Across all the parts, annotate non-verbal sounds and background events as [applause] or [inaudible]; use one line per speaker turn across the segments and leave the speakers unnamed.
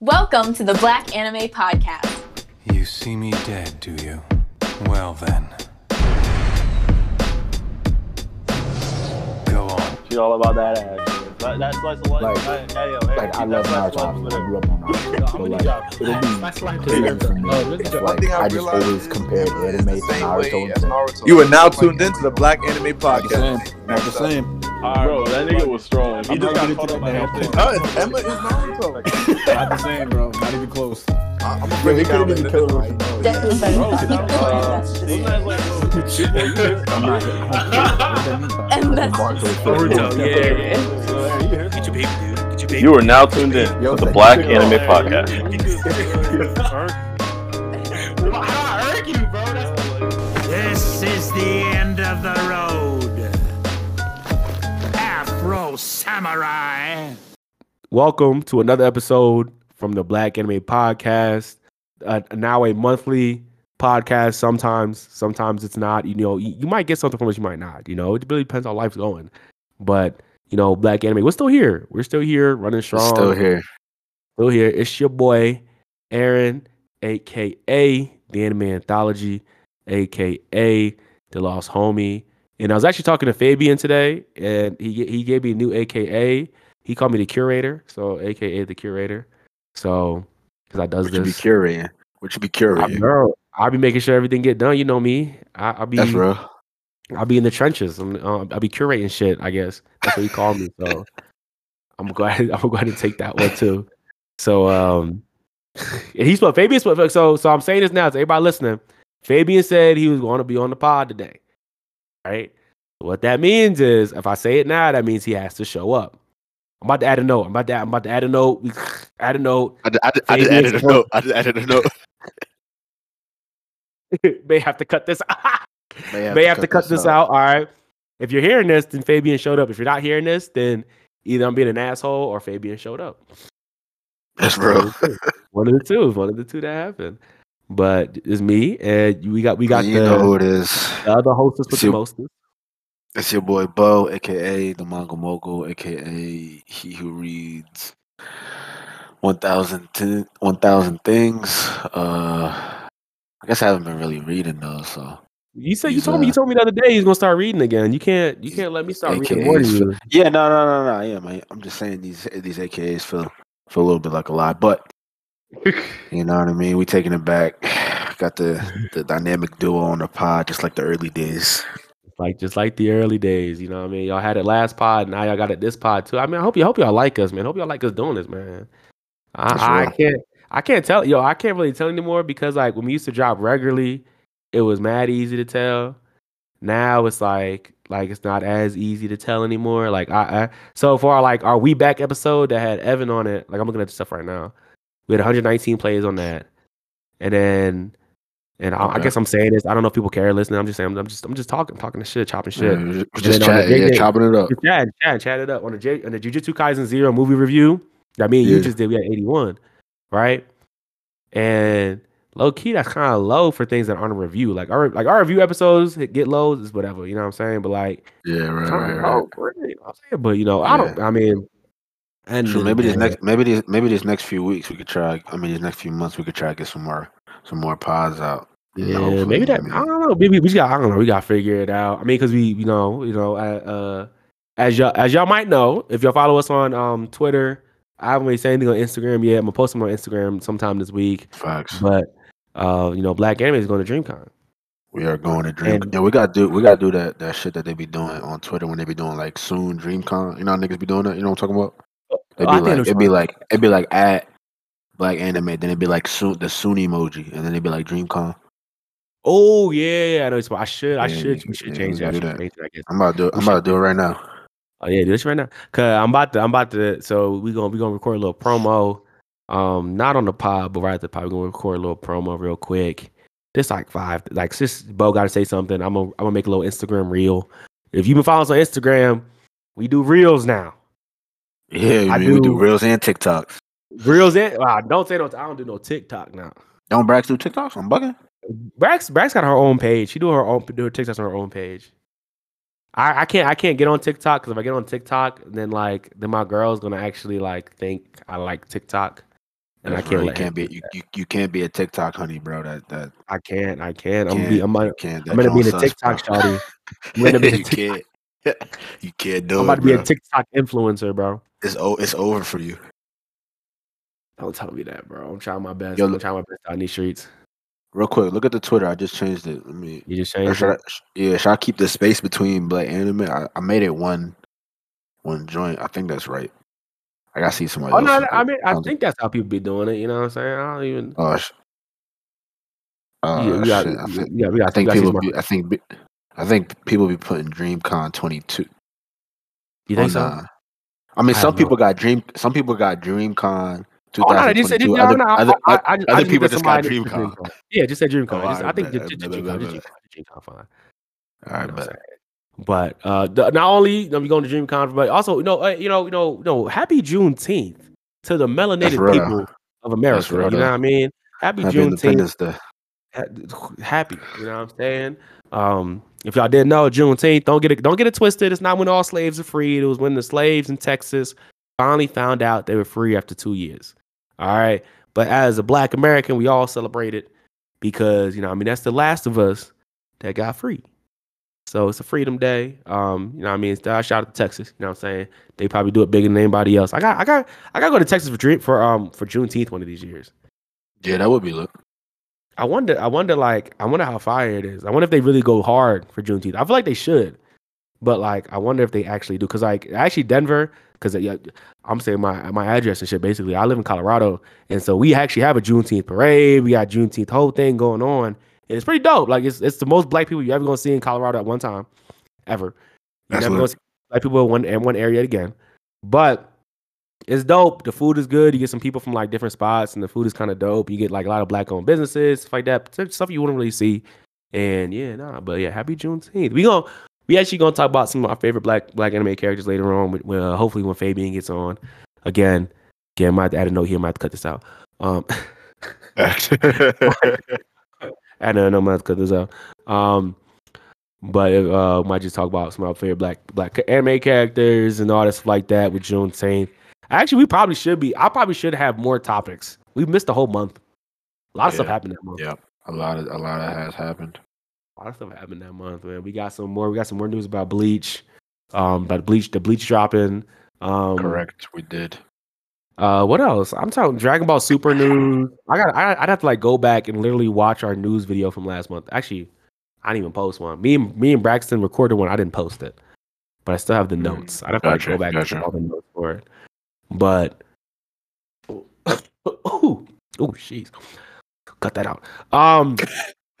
Welcome to the Black Anime Podcast.
You see me dead, do you? Well then. Go on.
She all about that ass. That, that's slice of life.
Like-
Hey, hey, yo, hey,
Like I love
that slice
Naruto. I grew up on Naruto. So like it'll be
That's like
for me. It's like
I
I just always
is
compared anime to Naruto.
way
and
as
stuff.
Naruto.
You are now
Like,
tuned into the Black Anime Podcast.
Not the same.
Bro, that nigga was strong. He
I'm
just got
getting
caught up
that
by
now.
that
Emma is Naruto.
Not the same, bro. Not even close.
I- I'm gonna
Yo, he couldn't
in
even
a
kill
different
him.
way.
That is
Bro,
very
see, that- uh, those guys like,
I'm not. [laughs]
And that's-
Naruto. [laughs]
Get your baby, dude. Get your baby.
You are now tuned in to the Black. Anime Podcast. [laughs]
How you, bro?
This is the end of the road. Afro Samurai.
Welcome to another episode from the Black Anime Podcast. Uh, now a monthly podcast. Sometimes, sometimes it's not. You know, you, you might get something from us, you might not. You know, it really depends how life's going. But you know, Black Anime, we're still here. We're still here, running strong.
Still here.
Still here. It's your boy Aaron, aka the Anime Anthology, aka the Lost Homie. And I was actually talking to Fabian today, and he he gave me a new AKA. He called me the curator, so AKA the curator. So because I does
What you be
this,
curating? What you be curating?
bro, I'll be making sure everything get done. You know me. I, I'll be
That's real.
I'll be in the trenches. I'm, uh, I'll be curating shit. I guess that's what he called me. So [laughs] I'm glad. [laughs] I'm going to take that one too. So um, [laughs] he's what Fabian. So so I'm saying this now to everybody listening. Fabian said he was going to be on the pod today. Right. What that means is, if I say it now, that means he has to show up. I'm about to add a note. I'm about to. I'm about to add a note. [sighs] Add a note.
I, I, just added a note. I just added a note.
May have to cut this.
May
may have to cut this out. All right. If you're hearing this, then Fabian showed up. If you're not hearing this, then either I'm being an asshole or Fabian showed up.
That's real.
of the two. One of the two. One of the two that happened. But it's me, and we got we got
you
the,
know who it is.
the other hostess with the mostest.
It's your boy Bo, aka the Manga Mogul, aka he who reads 1,000 thi- 1,000 things. Uh, I guess I haven't been really reading those, so
You said you told me
uh,
you told me the other day he's gonna start reading again. You can't you can't let me start reading more
AKAs.
you.
Yeah, no, no, no, no. Yeah, man. I'm just saying these these AKAs feel feel a little bit like a lot, but you know what I mean. We taking it back. Got the the dynamic duo on the pod, just like the early days.
Like just like the early days, you know what I mean? Y'all had it last pod, now y'all got it this pod too. I mean, I hope you hope y'all like us, man. Hope y'all like us doing this, man. I, I can't I can't tell yo, I can't really tell anymore because like when we used to drop regularly, it was mad easy to tell. Now it's like like it's not as easy to tell anymore. Like I, I so far like our We Back episode that had Evan on it, like I'm looking at the stuff right now. We had 119 plays on that. And then and I, I guess I'm saying this. I don't know if people care listening. I'm just saying. I'm just. I'm just talking, talking the shit, chopping shit.
Yeah, we're just,
And
just
then on the
chatting, yeah, chopping it up.
Chat, chat, chat it up on the J on the Jujutsu Kaisen Zero movie review. I mean, you
Yeah.
just did. We had 81, right? And low key, that's kind of low for things that aren't a review. Like our like our review episodes get low is whatever. You know what I'm saying? But like,
Yeah, right, right, right.
Oh, low, you know what I'm saying? But you know, I don't. I mean, and
So maybe this next, maybe this, maybe this next few weeks we could try. I mean, these next few months we could try to get some more, some more pods out.
Yeah,
hopefully,
maybe that.
I mean,
I don't know. Maybe we got. I don't know. We got to figure it out. I mean, because we, you know, you know, uh, uh, as y'all as y'all might know, if y'all follow us on um Twitter, I haven't really said anything on Instagram yet. I'm gonna post them on Instagram sometime this week.
facts.
But uh, you know, Black Anime is going to DreamCon.
We are going to Dream.
And-
yeah, we gotta do. We gotta do that. That shit that they be doing on Twitter when they be doing like soon DreamCon. You know, how niggas be doing that. You know what I'm talking about? It'd
Oh,
be
know
like it'd be like it'd be like at Black Anime. Then it'd be like soon the soon emoji, and then it'd be like DreamCon.
Oh yeah, I know. it's- I should. I
Yeah,
should.
we-
We should
yeah,
change
we
that. I should change that.
I'm about to do. it. I'm about to do it right now.
Oh yeah, do this right now. Cause I'm about to I'm about to so we gonna we gonna record a little promo. Um not on the pod, but right at the pod, we're gonna record a little promo real quick. This like five like sis Bo gotta say something. I'm gonna I'm gonna make a little Instagram reel. If you've been following us on Instagram, we do reels now.
Yeah,
I
I mean, we do
do-
reels and TikToks.
Reels in wow, ah, don't say no I don't do no TikTok now.
Don't Brax do TikToks? I'm bugging.
Brax Brax got her own page. She do her own do her TikToks on her own page. I, I can't I can't get on TikTok because if I get on TikTok, then like then my girl's gonna actually like think I like TikTok, and I can't.
You can't be you, you, you can't be a TikTok honey, bro. That that
I can't. I can't. I'm gonna be. I'm gonna. I'm gonna be in a [laughs] TikTok shawty. [laughs] I'm gonna be a
you can't. you can't do
I'm
it,
about to be
bro.
a TikTok influencer, bro.
It's o- it's over for you.
Don't tell me that, bro. I'm trying my best.
Yo,
I'm trying my best in these streets.
Real quick, look at the Twitter. I just changed it. Let me.
You just changed
should
it.
I, yeah, should I keep the space between black anime? I, I made it one, one joint. I think that's right. I gotta see somebody
Oh
else.
no, I mean, I think that's how people be doing it. You know what I'm saying? I don't even.
Oh, sh- uh,
yeah, got,
I think,
yeah, got.
I think people. Be, I think. I think people be putting DreamCon 22.
You think
on,
so?
uh, I mean,
I
some people got Dream. Some people got DreamCon
Oh no, just said
2022.
no,
other,
no, I-
other,
I, I,
other
just
people just got
to
DreamCon.
Yeah, just said DreamCon.
Oh,
Just- I think just, just DreamCon. Just. DreamCon. DreamCon. Fine.
All
You
right,
know
bet.
saying? But uh, the, not only are we going to DreamCon, but also you know, uh, you know, you know, you know, happy Juneteenth to the melanated people of America. you know what I mean? Happy,
Happy
Juneteenth.
Independence Day.
ha- [sighs] happy. You know what I'm saying? Um, if y'all didn't know, Juneteenth, don't get it, don't get it twisted. It's not when all slaves are freed. It was when the slaves in Texas finally found out they were free after two years. All right, but as a Black American, we all celebrate it because you know, I mean, that's the last of us that got free. So it's a Freedom Day. Um, you know, I mean, shout out to Texas. You know, what I'm saying they probably do it bigger than anybody else. I got, I got, I got to go to Texas for for um for Juneteenth one of these years.
Yeah, that would be lit.
I wonder. I wonder. Like, I wonder how fire it is. I wonder if they really go hard for Juneteenth. I feel like they should, but like, I wonder if they actually do. Cause like, actually, Denver. Cause uh, yeah, I'm saying my my address and shit. Basically, I live in Colorado, and so we actually have a Juneteenth parade. We got Juneteenth whole thing going on, and it's pretty dope. Like, it's it's the most black people you ever gonna see in Colorado at one time, ever. You never gonna see black people in one in one area again. But it's dope. The food is good. You get some people from like different spots, and the food is kind of dope. You get like a lot of black owned businesses, stuff like that. Stuff- you wouldn't really see. And yeah, nah, but yeah, happy Juneteenth. We gonna we actually gonna talk about some of our favorite black black anime characters later on. With, hopefully when Fabian gets on again. Again, I might add a note here. I might have to cut this out. Um, [laughs] I don't know. I might have to cut this out. Um, but uh, might just talk about some of our favorite black black anime characters and all stuff like that with Juneteenth. Actually, we probably should be. I probably should have more topics. We missed a whole month. A lot of stuff happened that month.
Yep, a lot of a lot of has happened.
A lot of stuff happened that month, man. We got some more. We got some more news about Bleach. Um, about Bleach, the Bleach dropping. Um,
Correct, we did.
Uh, what else? I'm talking Dragon Ball Super news. I got. I, I'd have to like go back and literally watch our news video from last month. Actually, I didn't even post one. Me and me and Braxton recorded one. I didn't post it, but I still have the
Mm,
notes. I'd have to like, go back
gotcha.
and all the notes for it. But [coughs] oh, oh, jeez, cut that out. Um, [laughs]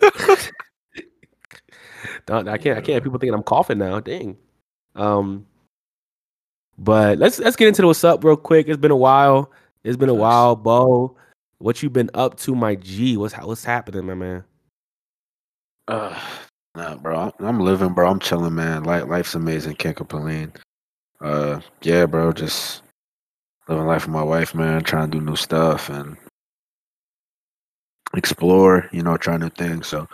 don't- I can't. I can't. have People thinking I'm coughing now. Dang. Um, but let's let's get into the what's up real quick. It's been a while. It's been a while, Bo. What you been up to, my G? What's what's happening, my man?
Uh, nah, bro, I'm- I'm living, bro. I'm chilling, man. Life, life's amazing. Can't complain. Uh, yeah, bro, just living life with my wife, man. Trying to do new stuff and explore. You know, try new things. So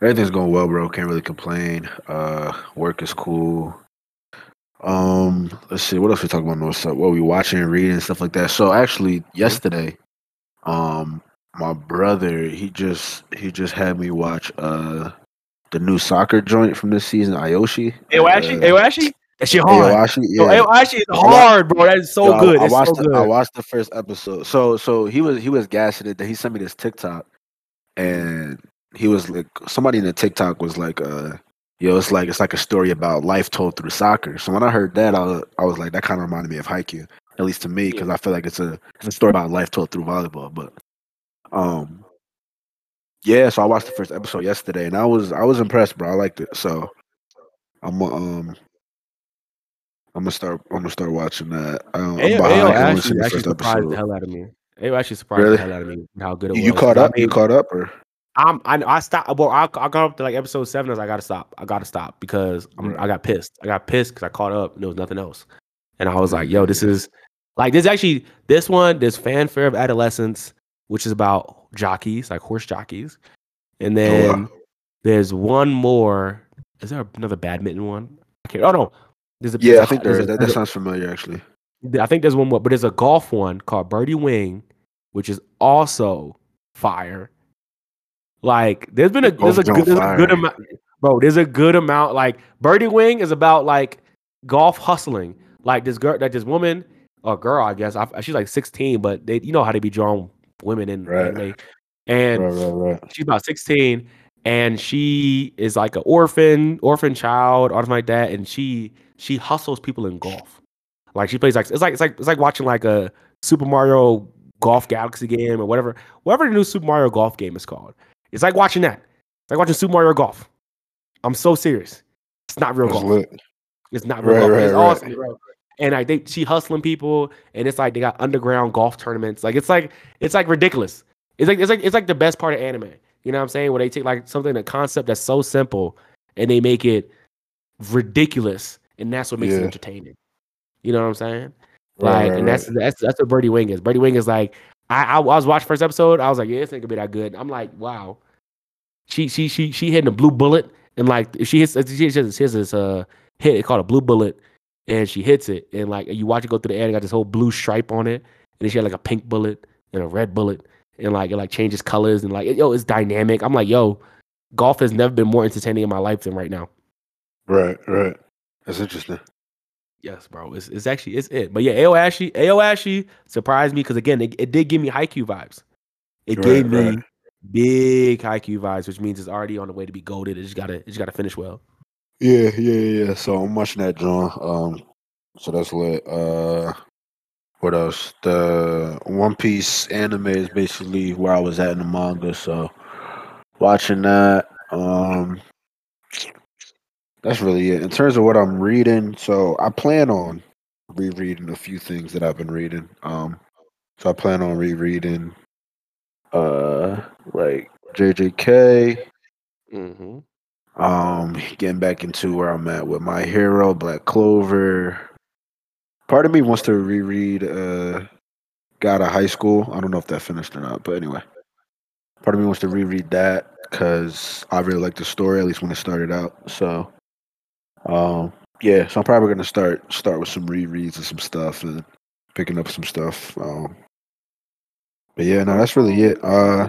everything's going well, bro. Can't really complain. Uh, work is cool. Um, let's see. What else we talking about? What's up? What we watching, reading, stuff like that. So actually, yesterday, um, my brother he just he just had me watch uh the new soccer joint from this season, Ao Ashi.
Ayoshi,
Uh,
Ao Ashi, that shit hard.
Ao Ashi,
Yo,
yeah.
Ao
Ashi is
hard, bro. That is so
Yo,
good.
I,
It's
watched
so
the,
good.
I watched the first episode. So so he was he was gassing it. That he sent me this TikTok, and he was like somebody in the TikTok was like, uh, yo, it's like it's like a story about life told through soccer. So when I heard that, I was, I was like, that kind of reminded me of Haikyuu, at least to me, because I feel like it's a it's a story about life told through volleyball. But um, yeah. So I watched the first episode yesterday, and I was I was impressed, bro. I liked it. So I'm um. I'm gonna start. I'm gonna start watching that. Um, I'm
Ayo,
behind.
Ayo
I
actually, actually surprised
episode.
the hell out of me. Ayo actually surprised
Really?
the hell out of me how good it
You,
was.
you caught
'Cause I
up? You caught up, or
I'm I, I stopped. Well, I, I got up to like episode seven. I was like, I gotta stop. I gotta stop because I'm,
Right.
I got pissed. I got pissed because I caught up and there was nothing else. And I was like, yo, this is like this. Actually, this one, this fanfare of adolescence, which is about jockeys, like horse jockeys, and then
Oh, wow.
there's one more. Is there another badminton one? I can't. Oh no, there's a
yeah, I think there
there's
is.
a-
That, that sounds familiar, actually.
I think there's one more, but there's a golf one called Birdie Wing, which is also fire. Like there's been a there's a good, there's a good amount, bro. There's a good amount. Like Birdie Wing is about like golf hustling. Like this girl, like this woman or girl, I guess. I, she's like 16, but they you know how they be drawing women in
Right.
anime. And
Right, right, right.
she's about 16 and she is like an orphan orphan child or something like that and she she hustles people in golf like she plays like it's like it's like it's like watching like a super mario golf galaxy game or whatever whatever the new super mario golf game is called it's like watching that it's like watching super mario golf i'm so serious it's not real
That's
golf
lit.
it's not real
Right,
golf.
right,
it's
right.
awesome, bro. And like they she hustling people, and it's like they got underground golf tournaments. Like it's like it's like ridiculous. It's like it's like it's like the best part of anime. You know what I'm saying? Where they take like something a concept that's so simple and they make it ridiculous, and that's what makes it entertaining. You know what I'm saying? Like,
right,
and that's
right.
that's that's what Birdie Wing is. Birdie Wing is like I I, I was watching first episode. I was like, yeah, this ain't gonna be that good. I'm like, wow. She she she she hitting a blue bullet, and like if she hits she hits, she hits this uh hit it called a blue bullet, and she hits it, and like you watch it go through the air, and it got this whole blue stripe on it, and then she had like a pink bullet and a red bullet, and like it like changes colors, and like yo, it's dynamic. I'm like, yo, golf has never been more entertaining in my life than right now.
Right, right. That's interesting.
Yes, bro. It's, it's actually it's it. But yeah, Ao Ashi, Ao Ashi surprised me because again, it, it did give me Haikyuu vibes. It
Right,
gave me
right.
big Haikyuu vibes, which means it's already on the way to be goaded. It just gotta it just gotta finish well.
Yeah, yeah, yeah. So I'm watching that, John. Um, so that's lit. Uh, what else? The One Piece anime is basically where I was at in the manga. So watching that. Um, that's really it. In terms of what I'm reading, so I plan on rereading a few things that I've been reading. Um, so I plan on rereading, uh, like JJK.
Mm-hmm.
Um, getting back into where I'm at with my hero, Black Clover. Part of me wants to reread uh God of High School. I don't know if that finished or not, but anyway. Part of me wants to reread that because I really like the story, at least when it started out. So um yeah, so I'm probably gonna start start with some rereads and some stuff and picking up some stuff. Um but yeah, no, that's really it. Uh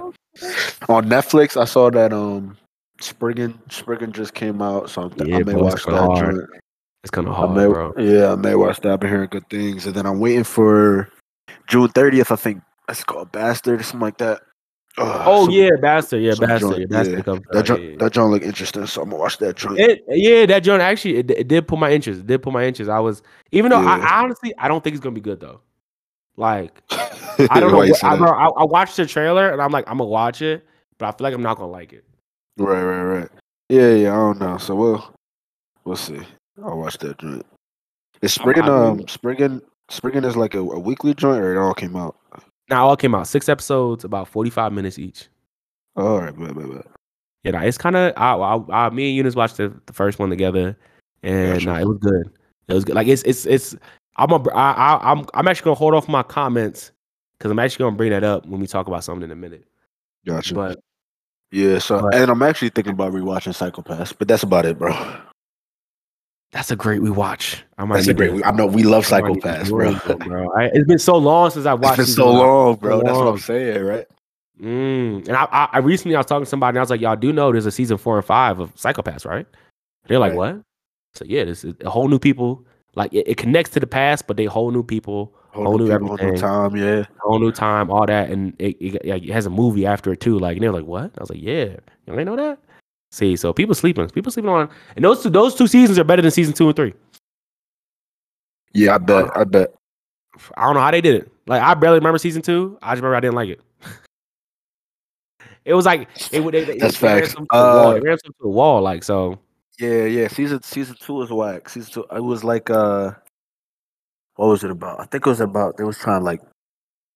on Netflix I saw that um Spriggan Spriggan just came out, so I'm th- I may
bro,
watch that
hard.
joint.
It's kind of
I
hard,
may,
bro.
yeah, I may watch that. I've been hearing good things, and then I'm waiting for June 30th. I think it's called Bastard or something like that. Ugh,
Oh
some-
yeah, bastard. Yeah, bastard. Yeah, bastard
yeah. that joint,
yeah, yeah.
that joint look interesting, so I'm gonna watch that joint.
It, yeah, that joint actually it, it did pull my interest. It did pull my interest. I was even though I. I honestly I don't think it's gonna be good though. Like [laughs] I don't know. What- I, bro, I, I watched the trailer and I'm like I'm gonna watch it, but I feel like I'm not gonna like it.
Right, right, right. Yeah, yeah. I don't know. So we'll we'll see. I'll watch that joint. Is Spriggan
I
um
mean-
Spriggan Spriggan is like a, a weekly joint, or it all came out?
Now all came out six episodes, about 45 minutes each.
all right.
Yeah, nah, it's kind of. I, I, I, me and Eunice watched the, the first one together, and
Gotcha.
nah, it was good. It was good. Like it's it's it's. I'm a, I, I, I'm I'm actually gonna hold off my comments because I'm actually gonna bring that up when we talk about something in a minute.
Gotcha.
But
yeah, so
but-
and I'm actually thinking about rewatching Psycho-Pass, but that's about it, bro.
That's a great rewatch. I might
That's a great. I know we love
I might need to Psycho-Pass,
bro.
it, bro. I, it's been so long since I
It's
watched.
been so long, bro. That's what. I'm saying, right?
Mm. And I, I, I recently I was talking to somebody and I was like, y'all do know there's a season four and five of Psycho-Pass, right? They're like,
Right.
what? So yeah, this is a whole new people. Like it, it connects to the past, but they whole new people, whole, new
people, whole new
everything,
time, yeah.
whole new time, all that, and it, it, it has a movie after it too. Like and they're like, what? I was like, yeah, you ain't know that. See, so people sleeping, people sleeping on, and those two, those two seasons are better than season two and three.
Yeah, I bet. I bet.
I don't know how they did it. Like I barely remember season two. I just remember I didn't like it. [laughs] it was like it would. They, they,
That's
they
facts.
the wall.
Uh,
They ran to the wall. Like so.
Yeah, yeah. Season season two was whack. Season two, it was like uh, what was it about? I think it was about they was trying to like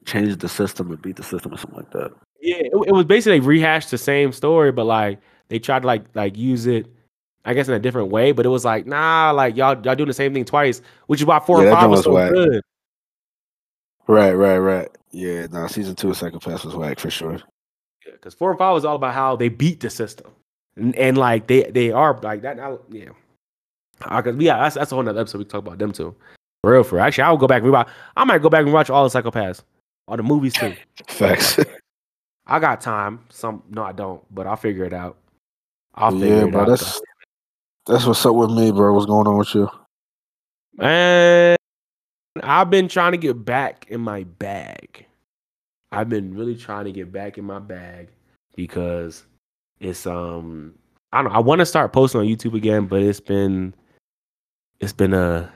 change the system and beat the system or something like that.
Yeah, it, it was basically rehashed the same story, but like they tried to like like use it, I guess in a different way. But it was like nah, like y'all y'all doing the same thing twice, which is why four
Yeah,
and five was so
whack.
good.
Right, right, right. Yeah, no, season two of Psycho-Pass was whack for sure.
Yeah, Because four and five was all about how they beat the system, and, and like they they are like that now. Yeah, uh, because yeah, that's that's a whole nother episode we talk about them too. For real, for real. actually, I'll go back and rewatch. I might go back and watch all the Psycho-Pass, all the movies too. [laughs]
Facts.
I got time. Some no, I don't, but I'll figure it out. I'll figure
yeah,
it
bro.
out.
That's that's what's up with me, bro. What's going on with you?
Man, I've been trying to get back in my bag. I've been really trying to get back in my bag because it's um I don't know. I want to start posting on YouTube again, but it's been it's been a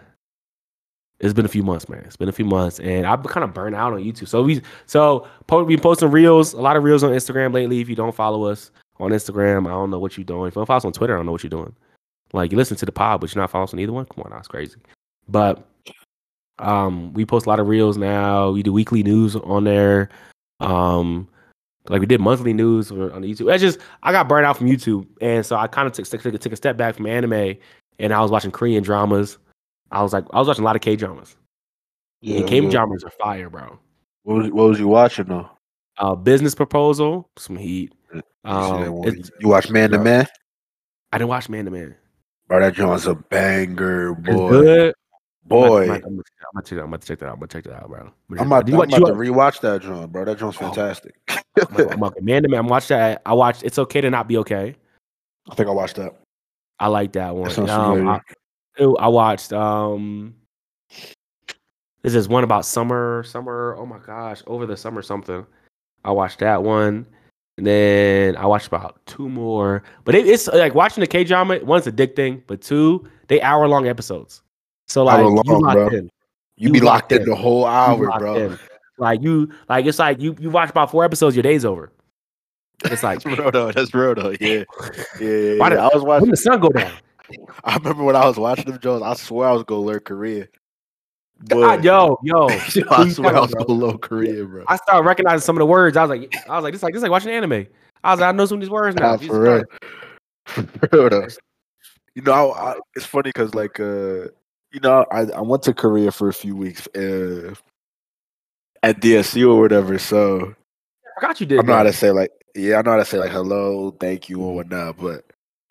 it's been a few months, man. It's been a few months, and I've been kind of burnt out on YouTube. So we so po- we been posting reels, a lot of reels on Instagram lately. If you don't follow us on Instagram, I don't know what you're doing. If you don't follow us on Twitter, I don't know what you're doing. Like you listen to the pod, but you're not following us on either one. Come on, that's crazy. But um, we post a lot of reels now. We do weekly news on there. Um, like we did monthly news on YouTube. It's just I got burnt out from YouTube, and so I kind of took, took took a step back from anime, and I was watching Korean dramas. I was like, I was watching a lot of K dramas.
Yeah,
and K dramas are fire, bro.
What was, what was you watching though?
Uh, business proposal, some heat.
You,
Um,
you watch Man to. Man?
I didn't watch Man to Man.
Bro, that joint's a banger, boy. Boy.
I'm, gonna- I'm, I'm gonna check. I'm gonna check that out. I'm gonna check that out, bro.
I'm about, I'm
you
about
watch-
to rewatch that joint, bro. That joint's
Oh.
fantastic. [laughs]
I'm. Man to Man. I'm watching that. I watched. It's okay to not be okay.
I think I watched that.
I like that one.
That
Um. I, I watched. Um, this is one about summer. Summer. Oh my gosh, over the summer something. I watched that one, and then I watched about two more. But it, it's like watching the K drama. One's addicting, but two they hour long episodes. So like
Hour
you
long,
locked
bro.
in.
You,
You
be
locked
locked in
in.
the whole hour, bro.
in. Like you, like it's like you you watch about four episodes, your day's over. It's like [laughs]
That's real though. That's real though. Yeah, yeah. yeah,
the-
I was
when
watching.
the sun go down. [laughs]
I remember when I was watching them Jones. I swear I was gonna learn Korean.
God, yo, yo, [laughs]
I swear I was
bro?
learn Korean, bro.
I started recognizing some of the words. I was like, I was like, this like this like watching anime. I was like, I know some of these words now.
Nah,
Jesus
for real. [laughs] For real. You know, I, I, it's funny because like uh, you know, I I went to Korea for a few weeks uh, at DSU or whatever. So
I forgot you did.
I know how to say like yeah, I know how to say like hello, thank you, or whatnot. But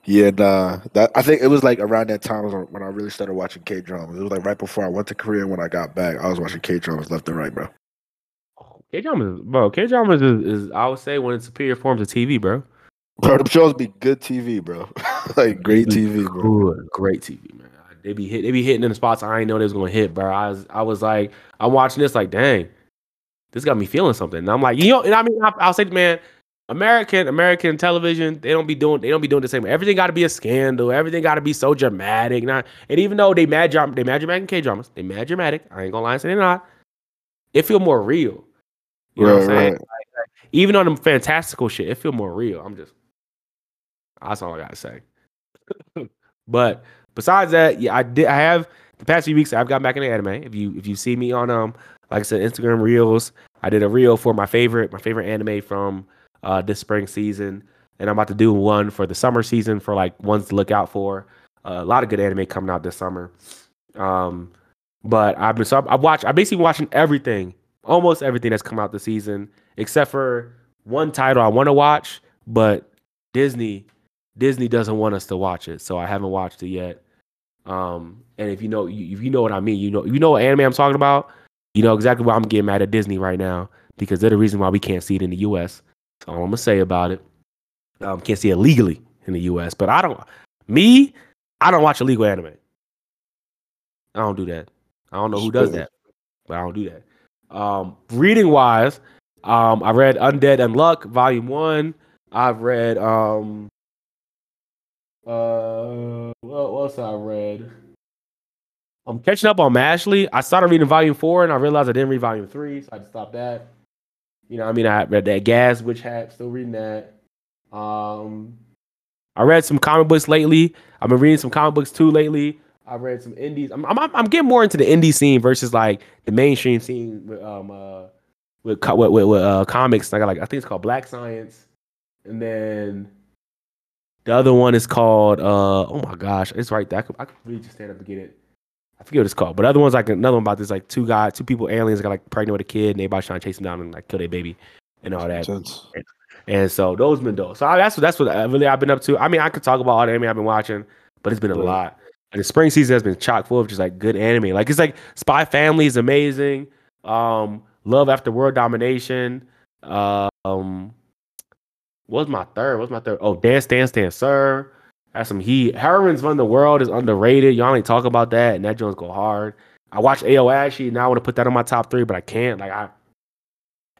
yeah, nah, that I think it was like around that time was when I really started watching K dramas. It was like right before I went to Korea. When I got back, I was watching K dramas left and right, bro.
K dramas, bro. K dramas is, is I would say one of the superior forms of TV, bro.
Bro, them shows be good TV, bro. [laughs] like great TV, bro.
Good, great TV, man. They be hit, they be hitting in the spots I didn't know they was gonna hit, bro. I was, I was like, I'm watching this, like, dang, this got me feeling something. And I'm like, you know, and I mean, I, I'll say, man, American, American television, they don't be doing, they don't be doing the same. Everything got to be a scandal. Everything got to be so dramatic. Not, and even though they mad, dram- they mad dramatic in K dramas, they mad dramatic. I ain't gonna lie and say they're not. It feel more real. You know what I'm saying?
right.
Like, like, even on them fantastical shit, it feel more real. I'm just, that's all I gotta say. [laughs] but besides that, yeah, I did. I have the past few weeks. I've got back into anime. If you if you see me on um, like I said, Instagram reels, I did a reel for my favorite my favorite anime from uh this spring season, and I'm about to do one for the summer season for like ones to look out for. Uh, a lot of good anime coming out this summer. Um, but I've been so I've, I've watched. I'm basically watching everything, almost everything that's come out this season, except for one title I want to watch, but Disney Disney doesn't want us to watch it, so I haven't watched it yet. Um, and if you know, if you know what I mean, you know, you know what anime I'm talking about. You know exactly why I'm getting mad at Disney right now because they're the reason why we can't see it in the U.S. That's all I'm gonna say about it. Um, can't see it legally in the U.S., but I don't. Me, I don't watch illegal anime. I don't do that. I don't know who does that, but I don't do that. Um, reading wise, um, I read Undead Unluck Volume One. I've read um, uh, what else I read? I'm catching up on Mashle. I started reading Volume Four, and I realized I didn't read Volume Three, so I had to stop that. You know, I mean, I read that Gachiakuta. Still reading that. Um, I read some comic books lately. I've been reading some comic books too lately. I read some indies. I'm, I'm I'm getting more into the indie scene versus like the mainstream scene with um uh with with, with, with uh, comics. I got like I think it's called Black Science, and then the other one is called uh oh my gosh, it's right there. I could, I could really just stand up and get it. I forget what it's called, but other one's like another one about this like two guys, two people, aliens got like pregnant with a kid, and everybody's trying to chase them down and like kill their baby and all that.
Intense.
And so those been dope. So I, that's what that's what I really I've been up to. I mean, I could talk about all the anime I've been watching, but it's been a lot. And the spring season has been chock full of just like good anime. Like it's like Spy Family is amazing. Um, Love After World Domination. Uh, um, what's my third? What's my third? Oh, Dance, Dance, Danseur. That's some heat. Heroines Run the World is underrated. Y'all ain't talk about that, and that joint's go hard. I watched Ao Ashi. Now I want to put that on my top three, but I can't. Like I,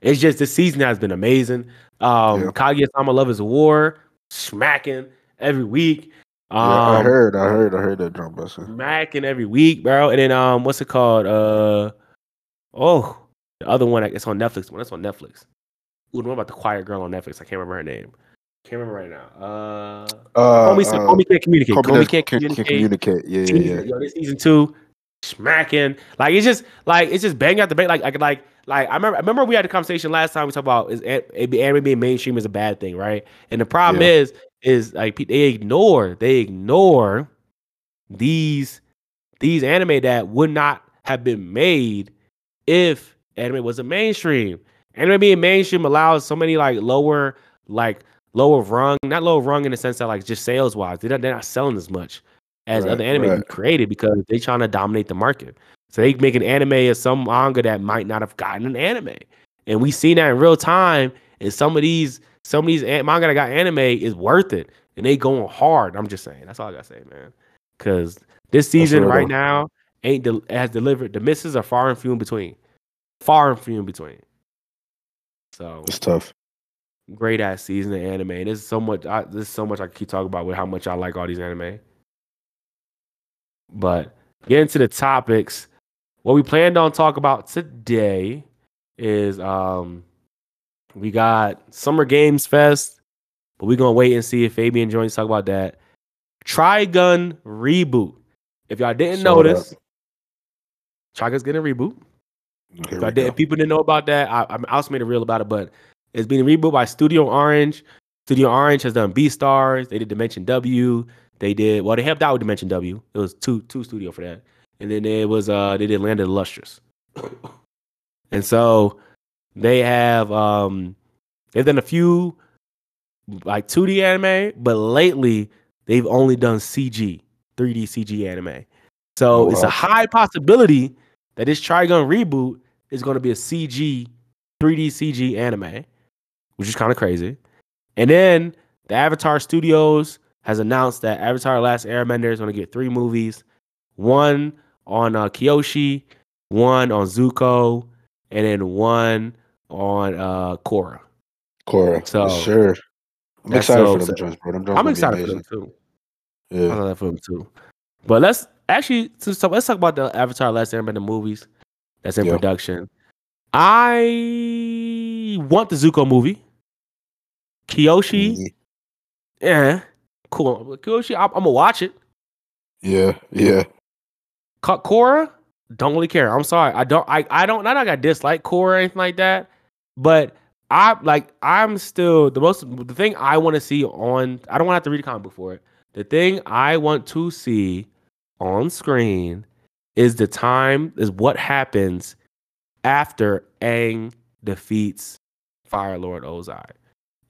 it's just this season has been amazing. Um,
Yeah.
Kaguya-sama Love is War, smacking every week. Um,
yeah, I heard, I heard, I heard that drum busting.
smacking every week, bro. And then um, what's it called? Uh, oh, the other one it's on Netflix. One that's on Netflix. Ooh, the one about the quiet girl on Netflix. I can't remember her name. Can't remember right now. Uh,
Uh,
Komi, said
uh,
Komi can't communicate. Komi
Komi
can't
can-
communicate.
can communicate. Yeah, yeah,
Season-
yeah.
Yo, this season two, smacking. Like it's just like it's just banging bang the bang. Like I could like like I remember I remember we had a conversation last time we talked about is anime being mainstream is a bad thing, right? And the problem
Yeah.
is is like they ignore they ignore these these anime that would not have been made if anime was a mainstream. Anime being mainstream allows so many like lower like lower rung, not lower rung in the sense that like just sales wise, they're not, they're not selling as much as
Right,
other anime
right.
created because they're trying to dominate the market. So they make an anime of some manga that might not have gotten an anime, and we see that in real time. And some of these some of these manga that got anime is worth it, and they going hard. I'm just saying that's all I gotta say, man. Because this season right now ain't del- has delivered. The misses are far and few in between, far and few in between. So
It's tough.
Great ass season of anime. And there's so much. I, there's so much I keep talking about with how much I like all these anime. But getting to the topics, what we planned on talk about today is um we got Summer Games Fest, but we're gonna wait and see if Fabian joins to talk about that. Trigun reboot. If y'all didn't
Saw
notice, Trigun's getting a reboot.
Here
If, I did, if people didn't know about that, I, I also made a reel about it. But it's being rebooted by Studio Orange. Studio Orange has done Beastars. They did Dimension W. They did well. They helped out with Dimension W. It was two two studio for that. And then it was uh they did Land of the Lustrous. and so they have um they've done a few like 2D anime, but lately they've only done CG, 3D CG anime. So
Oh,
it's a high possibility that this Trigun reboot is going to be a CG, 3D CG anime, which is kind of crazy. And then the Avatar Studios has announced that Avatar: Last Airbender is going to get three movies, one on uh, Kyoshi, one on Zuko, and then one on uh, Korra.
Korra.
So-
sure. I'm excited
so-
for them bro. Them
I'm excited for them too. I'm
Yeah.
excited for them too. But let's actually so, so let's talk about the Avatar: Last Airbender movies that's in production. I want the Zuko movie. Kyoshi,
Mhm.
yeah, cool. Kyoshi, I'm, I'm gonna watch it.
Yeah. Yeah.
Korra, don't really care. I'm sorry. I don't. I. I don't. Not like I dislike Korra or anything like that. But I like. I'm still the most. The thing I want to see on. I don't want to have to read a comic book for it. The thing I want to see on screen is the time is what happens after Aang defeats Fire Lord Ozai,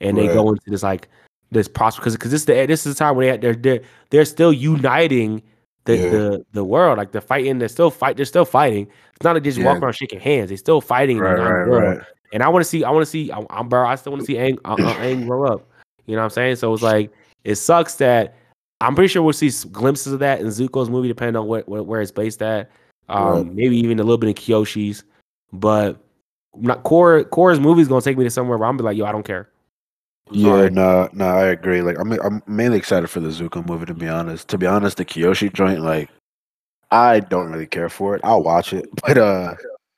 and they go into this like this process because because this is the this is the time when they they're they're, they're still uniting the,
Yeah.
the the world like they're fighting they're still fight they're still fighting it's not like they just
Yeah.
walk around shaking hands they're still fighting in the
Right. Right.
world.
Right.
and I want to see I want to see I'm, I'm bro I still want to see Aang uh, uh, Aang grow up you know what I'm saying so it's like it sucks that I'm pretty sure we'll see glimpses of that in Zuko's movie depending on what, what where it's based at um
Right.
maybe even a little bit in Kyoshi's but not Korra Korra's movie is gonna take me to somewhere where I'm gonna be like yo I don't care I'm
Yeah,
sorry.
no, no, I agree. Like, I'm, I'm mainly excited for the Zuko movie. To be honest, to be honest, the Kyoshi joint, like, I don't really care for it. I'll watch it, [laughs] but uh,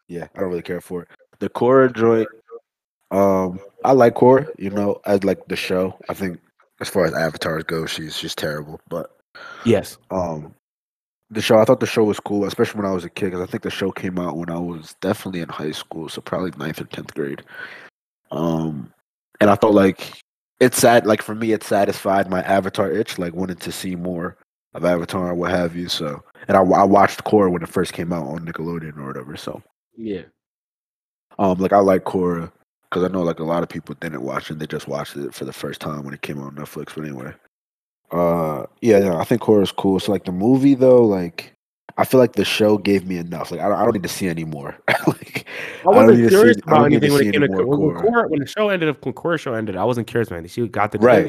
yeah, I don't really care for it. The Korra joint, um, I like Korra. You know, as like the show. I think as far as avatars go, she's she's terrible. But
yes
um, the show, I thought the show was cool, especially when I was a kid, because I think the show came out when I was definitely in high school, so probably ninth or tenth grade. Um, and I felt like it's sad. Like for me, it satisfied my Avatar itch, like wanting to see more of Avatar, or what have you. So, and I, I watched Korra when it first came out on Nickelodeon or whatever. So,
yeah
um, like I like Korra because I know like a lot of people didn't watch it; they just watched it for the first time when it came out on Netflix. But anyway, uh, yeah, I think Korra's cool. So like the movie though, like I feel like the show gave me enough. Like I don't, I don't need to see anymore. [laughs] like
I wasn't
see-
curious
I don't
about anything when
see
it came to when, when,
Korra.
Korra- when the show ended. When Korra's show ended, I wasn't curious, man. She got the
Right,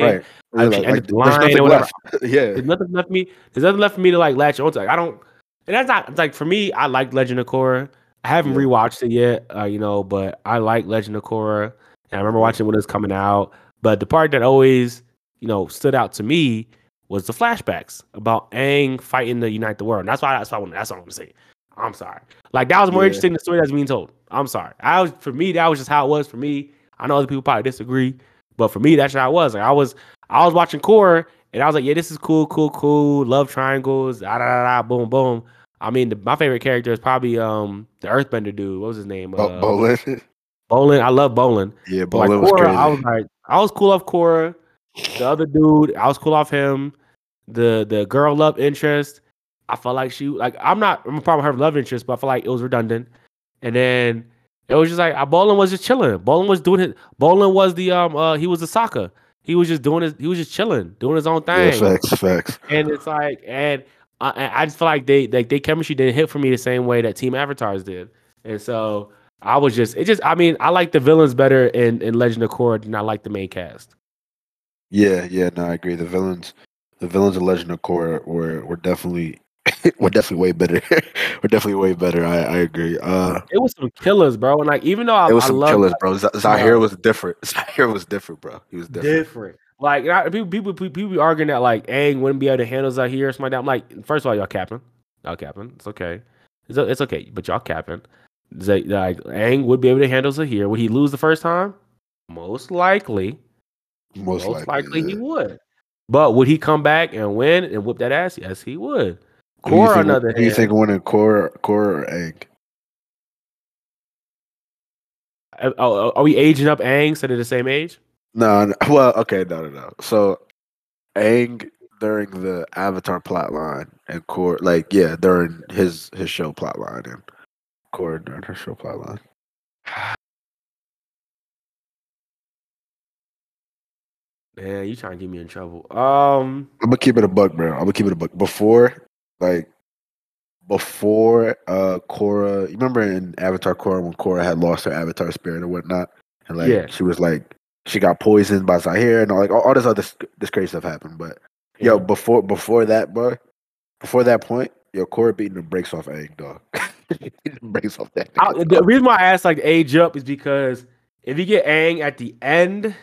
right.
I-
Like,
she ended the
there's nothing
or whatever.
left. [laughs] yeah.
There's nothing left me. There's nothing left for me to like latch onto. Like I don't, and that's not like for me. I like Legend of Korra. I haven't
Yeah.
rewatched it yet, uh, you know, but I like Legend of Korra, and I remember watching when it was coming out. But the part that always, you know, stood out to me was the flashbacks about Aang fighting to unite the world. And that's why that's why I want, that's what I want to say. I'm sorry. Like that was more
Yeah.
interesting than the story that's being told. I'm sorry. I was for me that was just how it was for me. I know other people probably disagree, but for me that's how it was. Like I was I was watching Korra and I was like, yeah, this is cool, cool, cool. Love triangles, da da da, boom, boom. I mean, the, my favorite character is probably um the Earthbender dude. What was his name?
Bo-
Uh,
Bolin.
Bolin. I love Bolin.
yeah,
But like
Bolin was
Korra,
crazy.
I was like, I was cool off Korra. The other dude, I was cool off him. The the girl love interest, I felt like she like I'm not I'm a problem with her love interest, but I feel like it was redundant. And then it was just like Bolin was just chilling. Bolin was doing it. Bolin was the um uh he was the soccer. He was just doing his he was just chilling, doing his own
yeah,
thing.
facts, facts.
and it's like and I, I just feel like they like they chemistry didn't hit for me the same way that Team Avatars did. And so I was just it just I mean I like the villains better in in Legend of Korra than I like the main cast.
Yeah, yeah, no, I agree. The villains, the villains of Legend of Korra were were definitely [laughs] were definitely way better. [laughs] were definitely way better. I, I agree. Uh,
It was some killers, bro. And like even though I,
it was
I
some
love
killers, bro. Z- Zahir was different. [laughs] Zahir was different, bro. He was different.
different. Like people, people, people, people be arguing that like Aang wouldn't be able to handle Zahir or something like that. I'm like, first of all, y'all capping, y'all capping. It's okay, it's, it's okay, but y'all capping. Zay, like Aang would be able to handle Zahir. Would he lose the first time? Most likely,
Most,
most,
likely,
likely, he would. But would he come back and win and whip that ass? Yes, he would. Korra,
think,
on the other
who you think winning Korra, Korra or Aang?
are, are- are we aging up Aang so they're the same age?
No, no, [laughs] well, okay, no, no, no. So Aang during the Avatar plotline and Korra, like, yeah, during his his show plotline and Korra during her show plotline.
Man, you trying to get me in trouble. Um,
I'm gonna keep it a buck, bro. I'm gonna keep it a buck. Before, like, before uh Korra, you remember in Avatar Korra when Korra had lost her Avatar spirit or whatnot, and like
Yeah.
she was like she got poisoned by Zahir and all like all, all this other this crazy stuff happened. But yo, before before that, bro, before that point, yo, Korra beating the brakes off Aang, dog. [laughs] Brakes off that.
I, the reason why I asked like age up is because if you get Aang at the end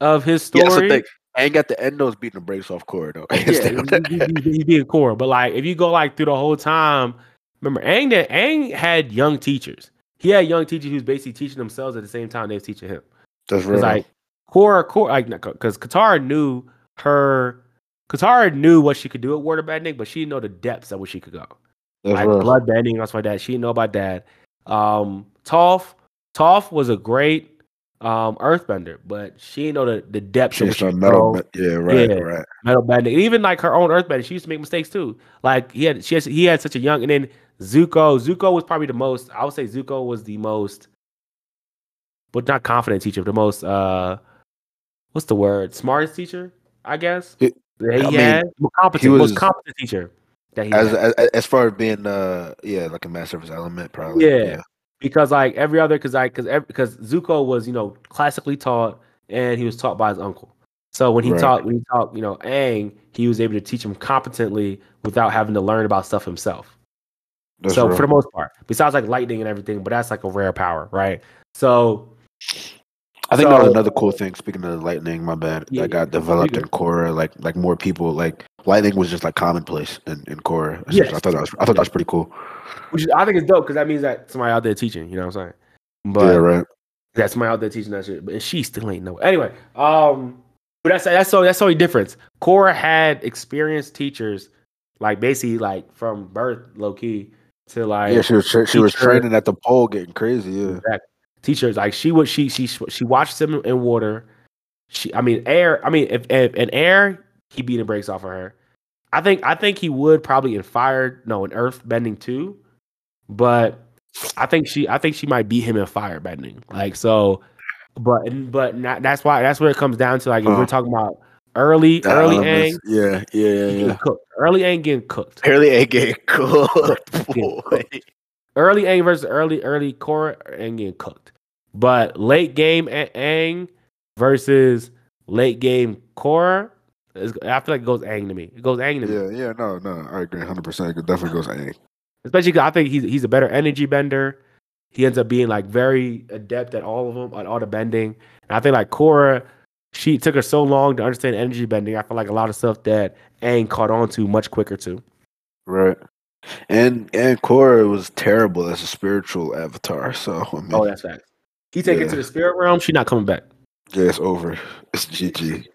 of his story,
Yeah, that's the thing. Aang at the end though beating the brakes off Korra though. [laughs]
yeah, he, he, he- he being Korra. But like if you go like through the whole time, remember Aang that Aang had young teachers. He had young teachers who's basically teaching themselves at the same time they was teaching him.
That's real.
Because like Korra, Korra, like because Katara knew her. Katara knew what she could do at water bending, but she didn't know the depths at which she could go.
that's
like
real.
blood bending and stuff like that. She didn't know about that. Um, Toph, Toph was a great um earthbender, but she didn't know the, the depths
She
of she
metal. me- Yeah, right,
Yeah.
right.
metal bending. And even like her own earthbending, she used to make mistakes too. Like he had, she has, he had such a young, and then Zuko, Zuko was probably the most. I would say Zuko was the most, but not confident teacher, the most. uh What's the word? Smartest teacher, I guess.
It-
he
I
had More competent,
he
most competent teacher that he
As,
had.
as as far as being uh yeah like a master of his element probably
Yeah. Because like every other because I because because Zuko was you know classically taught and he was taught by his uncle. So when he
Right.
taught when he taught you know Aang, he was able to teach him competently without having to learn about stuff himself.
That's
so
real.
for the most part, besides like lightning and everything, but that's like a rare power, right? So
I think that was another cool thing. Speaking of lightning, my bad,
Yeah,
that got developed in Korra. Like like more people like lightning was just like commonplace in in Korra. I thought that was I thought that was pretty cool.
which is, I think it's dope because that means that somebody out there teaching, you know what I'm saying? But
yeah, right.
That's somebody out there teaching that shit, but she still ain't know. Anyway, um, but that's that's so that's the only difference. Korra had experienced teachers, like basically like from birth, low key to like
Yeah, she was tra- she was training at the pole, getting crazy. Yeah,
exact- teachers. Like she would she she she watched them in water. She, I mean, air. I mean, if, if in air, he beat the brakes off of her. I think I think he would probably in fire, no, in earth bending too. But I think she I think she might beat him in fire bending. Like so, but but not, that's why that's where it comes down to. Like if
Huh.
we're uh-huh. talking about Early, early Aang
Yeah, yeah, yeah, yeah.
cooked. Early Aang getting cooked.
Early ain't [laughs] getting cooked.
Getting
boy.
Early Aang versus early early Korra and getting cooked. But late game A- Aang versus late game Korra, is- I feel like it goes Aang to me. It goes Aang to me.
Yeah, yeah, no, no, I agree 100%. It definitely goes Aang.
especially 'cause I think he's he's a better energy bender. He ends up being like very adept at all of them, at all the bending. And I think like Korra, she took her so long to understand energy bending. I feel like a lot of stuff that Aang caught on to much quicker too.
Right. And and Korra was terrible as a spiritual avatar. So I mean,
Oh, that's fact. He take
Yeah.
to the spirit realm. She not coming back.
yeah, it's over. It's GG.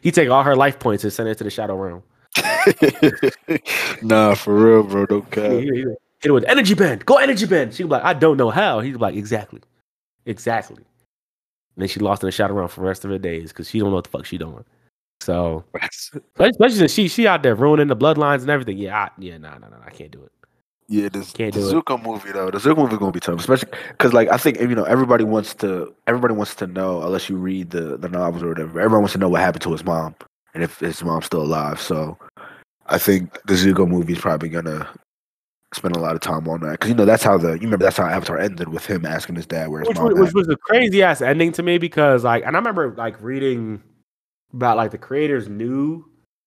He take all her life points and send it to the shadow realm. [laughs]
nah, for real, bro. Don't
He,
cap.
he, he hit her with energy bend. Go energy bend. She be like, I don't know how. He's like, exactly, exactly. And then she lost in the shadow realm for the rest of her days because she don't know what the fuck she doing. So especially since she she out there ruining the bloodlines and everything. Yeah, I, yeah, no, no, no, I can't do it.
Yeah, this
Can't
the
do it.
Zuko movie though. The Zuko movie gonna be tough, especially because like I think you know everybody wants to everybody wants to know unless you read the the novels or whatever. Everyone wants to know what happened to his mom and if his mom's still alive. So I think the Zuko movie is probably gonna spend a lot of time on that because you know that's how the you remember that's how Avatar ended with him asking his dad where his
Which,
mom.
was- which
at.
was a crazy ass ending to me because like, and I remember like reading about like the creators knew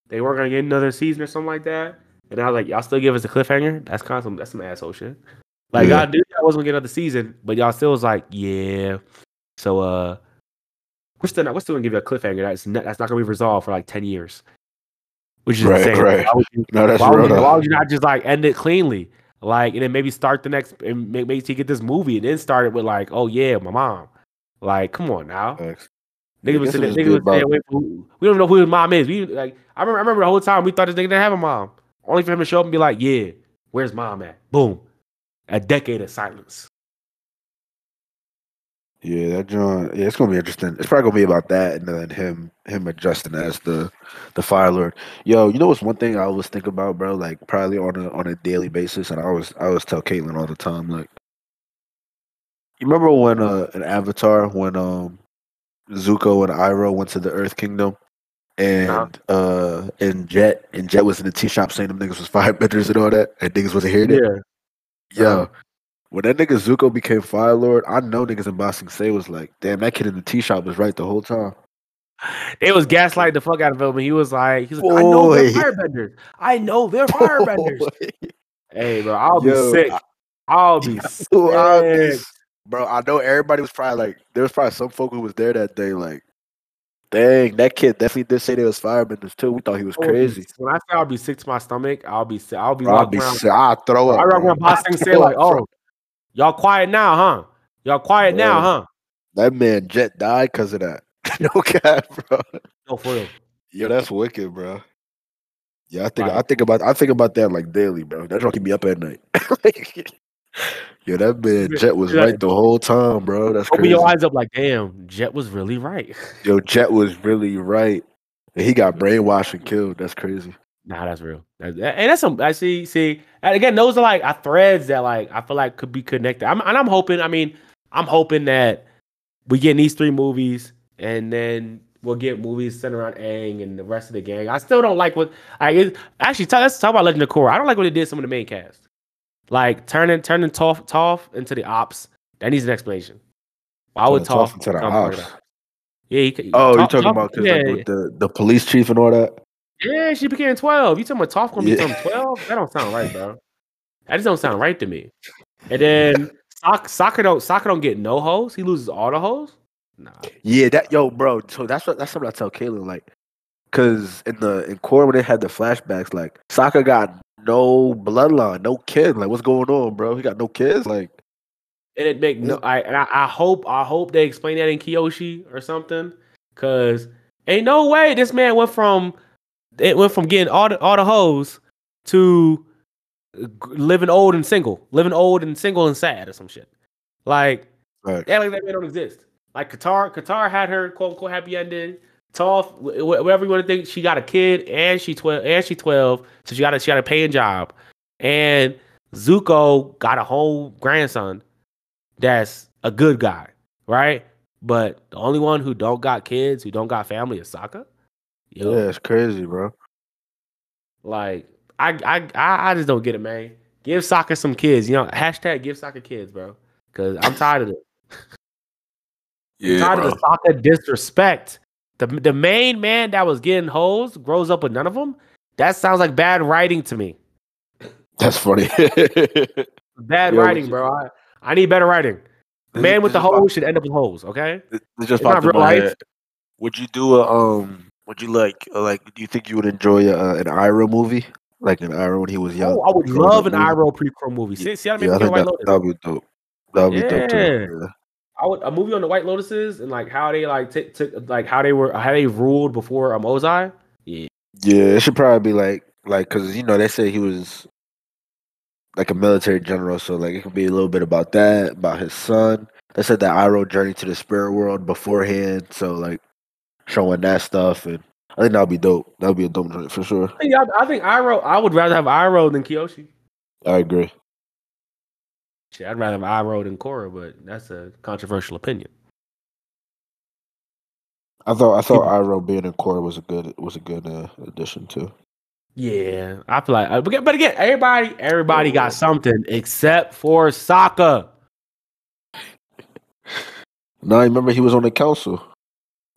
they weren't gonna get another season or something like that, and I was like, y'all still give us a cliffhanger? That's kind of some that's some asshole shit. Like
Yeah.
y'all knew y'all wasn't gonna get another season, but y'all still was like, yeah. So uh, we're still not we're still gonna give you a cliffhanger that's not, that's not gonna be resolved for like ten years, which is
Right,
insane.
right.
Why would you,
No, that's
why, would you, why would you not just like end it cleanly? Like, and then maybe start the next, and make, make you get this movie, and then start it with like, oh yeah, my mom. Like, come on now,
Facts.
niggas was sitting,
was
niggas was staying
about-
away from. who- We don't even know who his mom is. We like, I remember, I remember the whole time we thought this nigga didn't have a mom. Only for him to show up and be like, yeah, where's mom at? Boom, a decade of silence.
Yeah, that John. Yeah, it's gonna be interesting. It's probably gonna be about that, and then him him adjusting as the the Fire Lord. Yo, you know what's one thing I always think about, bro? Like probably on a on a daily basis, and I always I always tell Caitlin all the time, like, you remember when uh an Avatar when um Zuko and Iroh went to the Earth Kingdom, and uh and Jet and Jet was in the tea shop saying them niggas was firebenders and all that, and niggas wasn't hearing it.
Yeah,
Yo,
Uh-huh.
when that nigga Zuko became Fire Lord, I know niggas in Ba Sing Se was like, damn, that kid in the tea shop was right the whole time.
It was gaslight the fuck out of him, and he was like, he was like, I know they're firebenders. I know they're [laughs] firebenders. hey, bro, I'll
Yo, [laughs]
be sick. I'll be
Ooh, I be-
sick.
Bro, I know everybody was probably like, there was probably some folk who was there that day, like, dang, that kid definitely did say they was firebenders too. We thought he was
oh, I
crazy.
When I say I'll be sick to my stomach, I'll be sick. I'll be
Bro,
walking
be
around.
sick. I'd throw up.
I
bro.
around Boston
I'd
say like,
up, bro.
oh, y'all quiet now, huh? Y'all quiet now, huh?
That man Jet died because of that. [laughs] no cap, bro.
No, for real.
Yo, that's wicked, bro. Yeah, I think
Right.
I think about I think about that like daily, bro. That don't keep me up at night. [laughs] Yo, that man Jet was right the whole time, bro. That's
Open
crazy.
your eyes up like, damn, Jet was really right.
Yo, Jet was really right. And he got [laughs] brainwashed and killed. That's crazy.
Nah, that's real. That- and that's some. I see. See, and again, those are like uh, threads that like I feel like could be connected. I'm, and I'm hoping. I mean, I'm hoping that we get these three movies, and then we'll get movies centered around Aang and the rest of the gang. I still don't like what I actually. Talk, let's talk about Legend of Korra. I don't like what they did some of the main cast, like turning turning Toph Toph into the ops. That needs an explanation. Why would Toph
into the
become part of
ops?
Yeah, he, could-
Oh, you're talking
Toph-
about
yeah,
like, the, the police chief and all that?
yeah, she became 12. You talking about Toph gonna
Yeah.
become 12? That don't sound right, bro. [laughs] That just don't sound right to me. And then Sock, Sokka don't Sokka don't get no hoes. He loses all the hoes. Nah.
Yeah, that yo, bro. So that's what that's something I tell Kaylin, like, cause in the in Korra when they had the flashbacks, like Sokka got no bloodline, no kid. Like, what's going on, bro? He got no kids. Like,
And it make no I and I, I hope I hope they explain that in Kyoshi or something. Cause ain't no way this man went from it went from getting all the all the hoes to living old and single. Living old and single and sad or some shit. Like
right.
Yeah, like that man don't exist. Like Katara, Katara had her quote unquote happy ending. Toph, wh- wh- whatever you want to think, she got a kid and she twelve and she twelve, so she got a she got a paying job. And Zuko got a whole grandson that's a good guy, right? But the only one who don't got kids, who don't got family is Sokka. Yo,
Yeah, it's crazy, bro.
Like I, I, I, I just don't get it, man. Give Sokka some kids. You know, hashtag give Sokka kids, bro. Because I'm tired of it. [laughs]
Yeah,
tired
bro.
of the Sokka disrespect. The the main man that was getting hoes grows up with none of them. That sounds like bad writing to me.
That's funny. [laughs]
Bad
Yo,
writing, bro. I, I need better writing. Man with the hoes should end up with hoes. Okay.
This just popped in
real
my
life.
head. Would you do a um? Would you like uh, like? Do you think you would enjoy uh, an Iroh movie, like an Iroh when he was young?
Oh, I would love an
movie?
Iroh prequel movie. See, see how I
Yeah, I think that that would be dope. That would be dope too. Yeah.
I would a movie on the White Lotuses and like how they like took took like how they were how they ruled before um Ozai. Yeah,
Yeah, it should probably be like like because you know they say he was like a military general, so like it could be a little bit about that, about his son. They said that Iroh journey to the spirit world beforehand, so like showing that stuff, and I think that would be dope. That would be a dope joint for sure.
I think, I, I think Iroh. I would rather have Iroh than Kyoshi.
I agree.
Shit, I'd rather have Iroh than Korra, but that's a controversial opinion.
I thought I thought Iroh being in Korra was a good was a good uh, addition too.
Yeah, I feel like, uh, but again- everybody everybody got something except for Sokka.
Now I remember he was on the council.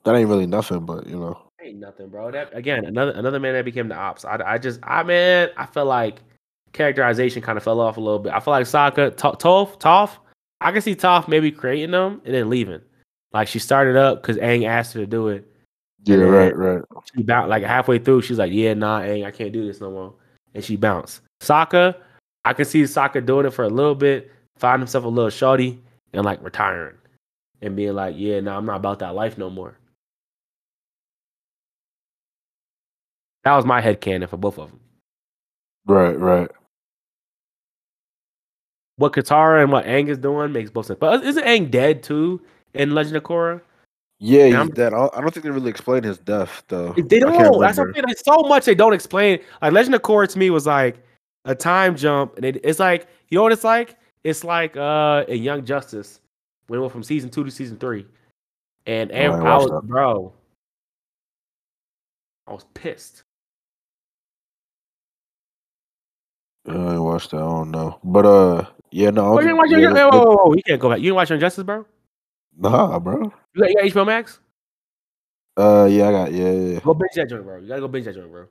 That ain't really nothing, but you know.
Ain't nothing, bro. That again, another another man that became the ops. I, I just, I man, I feel like characterization kind of fell off a little bit. I feel like Sokka, To- Toph, Toph, I can see Toph maybe creating them and then leaving. Like she started up because Aang asked her to do it.
Yeah, right, right.
She bounced like halfway through. She's like, "Yeah, nah, Aang, I can't do this no more," and she bounced. Sokka, I can see Sokka doing it for a little bit, find himself a little shorty, and like retiring, and being like, "Yeah, nah, I'm not about that life no more." That was my head canon for both of them.
Right, right.
What Katara and what Aang is doing makes both sense. But isn't Aang dead too in Legend of Korra?
Yeah, he's dead. I don't think they really explain his death though.
They don't. That's something. There's so much they don't explain. Like Legend of Korra to me was like a time jump, and it, it's like you know what it's like. It's like uh in Young Justice when it went from season two to season three, and
Oh, I
I was
that.
bro, I was pissed.
I ain't watched that. I don't know, but uh, yeah, no. I
Oh, you didn't watch
yeah,
Justice?
that-
Whoa, whoa, whoa, you can't go back. You didn't watch Young Justice, bro?
Nah, bro.
You got, you got HBO Max?
Uh, yeah, I got yeah, yeah, yeah.
Go binge that joint, bro. You gotta go binge that joint, bro.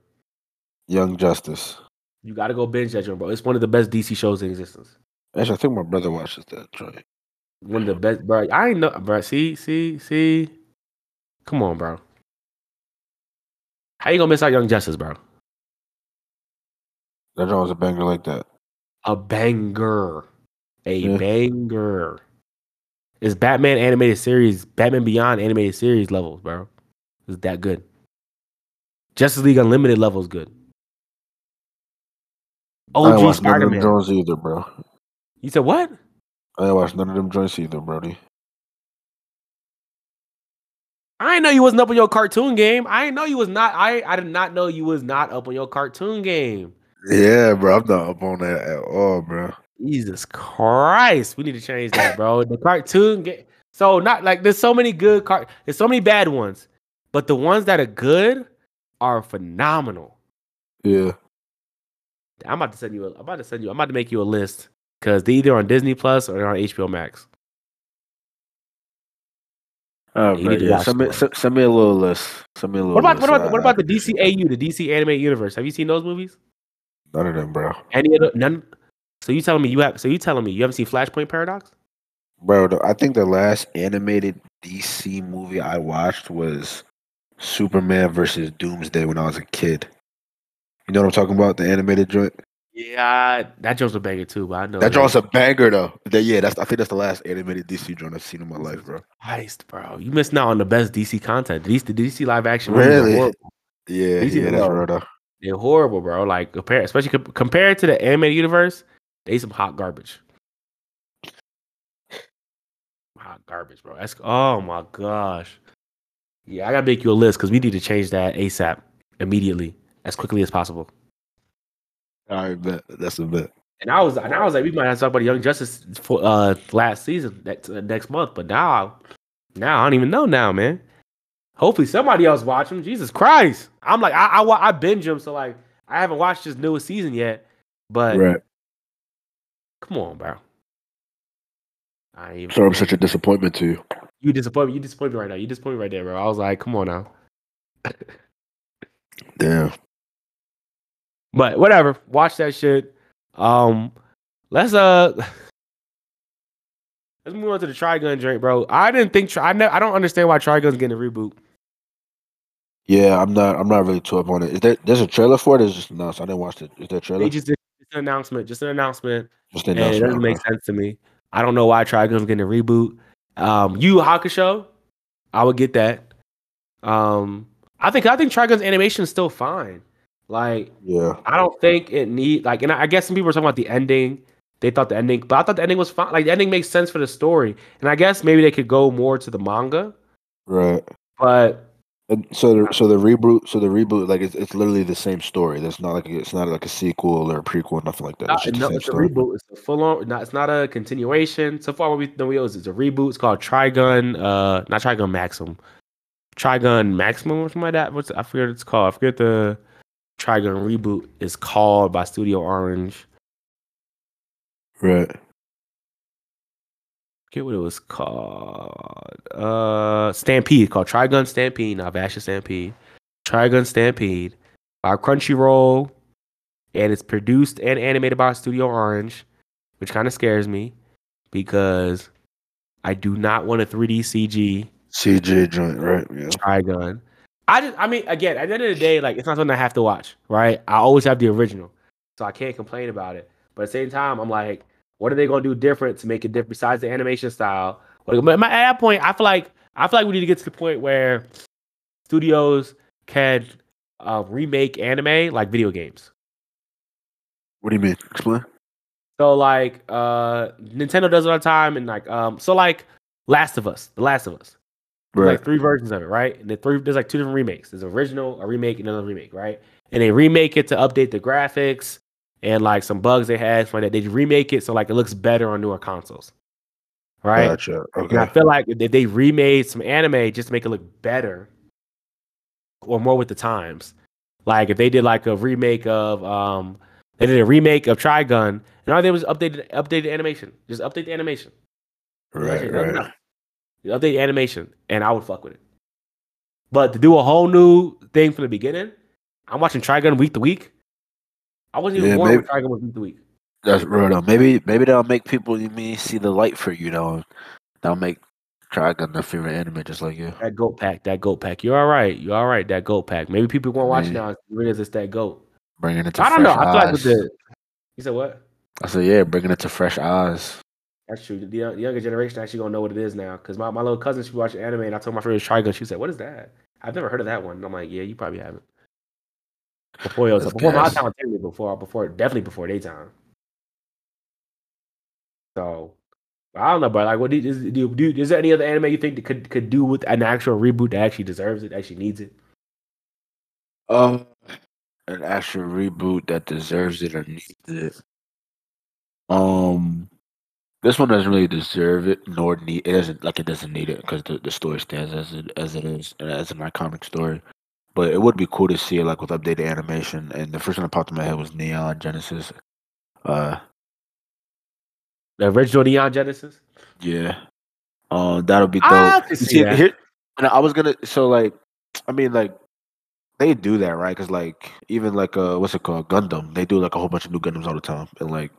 Young Justice.
You gotta go binge that joint, bro. It's one of the best DC shows in existence.
Actually, I think my brother watches that joint.
One of the best, bro. I ain't know, bro. See, see, see. Come on, bro. How you gonna miss out Young Justice, bro?
That joint was a banger like that.
A banger, a
Yeah.
banger. It's Batman animated series, Batman Beyond animated series levels, bro. It's that good. Justice League Unlimited levels good. OG
watched none
Spider
of them
Man.
joints either, bro.
You said what?
I ain't watched none of them joints either, Brody.
I know you wasn't up on your cartoon game. I didn't know you was not. I I did not know you was not up on your cartoon game.
Yeah, bro. I'm not up on that at all, bro.
Jesus Christ, we need to change that, bro. The cartoon game. So not like there's so many good car. There's so many bad ones, but the ones that are good are phenomenal.
Yeah.
I'm about to send you. A, I'm about to send you. I'm about to make you a list because they're either on Disney Plus or they're on HBO Max.
Oh,
You need to
yeah.
watch
Send me, send, send me a little list. Send me a little.
What about
list.
what about what about the DCAU, the DC Animated Universe? Have you seen those movies?
None of them, bro.
Any of the none? So you telling me you have? So you telling me you haven't seen Flashpoint Paradox?
Bro, the, I think the last animated DC movie I watched was Superman versus Doomsday when I was a kid. You know what I'm talking about? The animated joint.
Yeah, that joke's a banger too. But I know
That joint's a banger though. That- yeah, that's I think that's the last animated DC joint I've seen in my life, bro.
Heist, bro. You missed out on the best DC content. These the DC live action
Really? Yeah,
DC
yeah, that's real though.
They're horrible, bro. Like compare, especially com- compared to the animated universe, they some hot garbage. Hot garbage, bro. That's oh my gosh. Yeah, I gotta make you a list because we need to change that ASAP immediately, as quickly as possible.
All right, bet. That's a bet.
And I was, and I was like, we might have to talk about Young Justice for uh last season next uh, next month, but now, now I don't even know now, man. Hopefully somebody else watch them. Jesus Christ. I'm like, I I, I binge them, so like I haven't watched this newest season yet. But
Right.
come on, bro. I even,
so I'm such a disappointment to you.
you disappoint me. You disappoint me right now. You disappoint me right there, bro. I was like, come on now. [laughs]
Damn.
But whatever. Watch that shit. Um, let's uh, [laughs] let's move on to the Trigun drink, bro. I didn't think I ne- I don't understand why Trigun's getting a reboot.
Yeah, I'm not. I'm not really too up on it. Is there? There's a trailer for it. Is it just announced? I didn't watch it. Is there a trailer?
They just did just an announcement, just an announcement,
Just an
and it doesn't make sense to me. I don't know why Trigun's getting a reboot. Um, Yu Hakusho, I would get that. Um, I think I think Trigun's animation is still fine. Like
Yeah.
I don't think it need like, and I I guess some people were talking about the ending. They thought the ending, but I thought the ending was fine. Like the ending makes sense for the story, and I guess maybe they could go more to the manga.
Right.
But
And so the so the reboot so the reboot like it's, it's literally the same story. That's not like a, it's not like a sequel or a prequel, nothing like that.
not,
It's
no,
same
it's a reboot. It's a full on. Not, it's not a continuation. So far, what we know we know is it's a reboot. It's called Trigun. Uh, not Trigun Maximum. Trigun Maximum or something like that. What's I forget what it's called. I forget the Trigun reboot is called by Studio Orange.
Right.
Forget what it was called. Uh, Stampede called Trigun Stampede. Not Vasha Stampede. Trigun Stampede by Crunchyroll, and it's produced and animated by Studio Orange, which kind of scares me because I do not want a 3D CG
CG joint, right? Yeah.
Trigun. I just, I mean, again, at the end of the day, like it's not something I have to watch, right? I always have the original, so I can't complain about it. But at the same time, I'm like, what are they gonna do different to make it different besides the animation style? Like, but at that point, I feel like I feel like we need to get to the point where studios can uh, remake anime like video games.
What do you mean? Explain.
So like uh Nintendo does it all the time, and like um, so like Last of Us, The Last of Us. There's
Right.
like three versions of it, right? And the three there's like two different remakes. There's original, a remake, and another remake, right? And they remake it to update the graphics and like some bugs they had for that. They remake it so like it looks better on newer consoles. Right?
Gotcha.
And I
Okay.
feel like if they remade some anime just to make it look better or more with the times. Like if they did like a remake of um they did a remake of Trigun and all they did was updated updated animation. Just update the animation.
Right.
Actually, no, no,
Right.
no. You update the animation, and I would fuck with it. But to do a whole new thing from the beginning, I'm watching Trigun week to week. I wasn't even
Yeah,
born
maybe-
when Trigun was week to week.
That's real though. Maybe maybe that'll make people you mean see the light for you though. That'll make Trigun their favorite anime just like you.
That goat pack, that goat pack. You're all right. You're all right. That goat pack. Maybe people won't watch now. Realize it's that goat.
Bringing it to
I don't know.
fresh
I feel like with
eyes.
the. You said what?
I said, yeah, bringing it to fresh eyes.
That's true. The, young- the younger generation actually gonna know what it is now. Because my, my little cousin, she watched anime, and I told my friend Trigun. She said, "What is that? I've never heard of that one." And I'm like, "Yeah, you probably haven't." Before was
That's
before my time, before before definitely before daytime. So I don't know, but like, what do you, is, do, you- do you- is there any other anime you think that could could do with an actual reboot that actually deserves it, actually needs it?
Um, an actual reboot that deserves it or needs it. Um, this one doesn't really deserve it, nor need it. Doesn't like it doesn't need it because the, the story stands as it as it is as an iconic story. But it would be cool to see it like with updated animation. And the first one that popped in my head was Neon Genesis. Uh,
The original Neon Genesis.
yeah. Um, that'll be dope.
I
You
see that.
here, and I was gonna so like, I mean like, they do that right? Because like even like uh, what's it called, Gundam? They do like a whole bunch of new Gundams all the time, and like,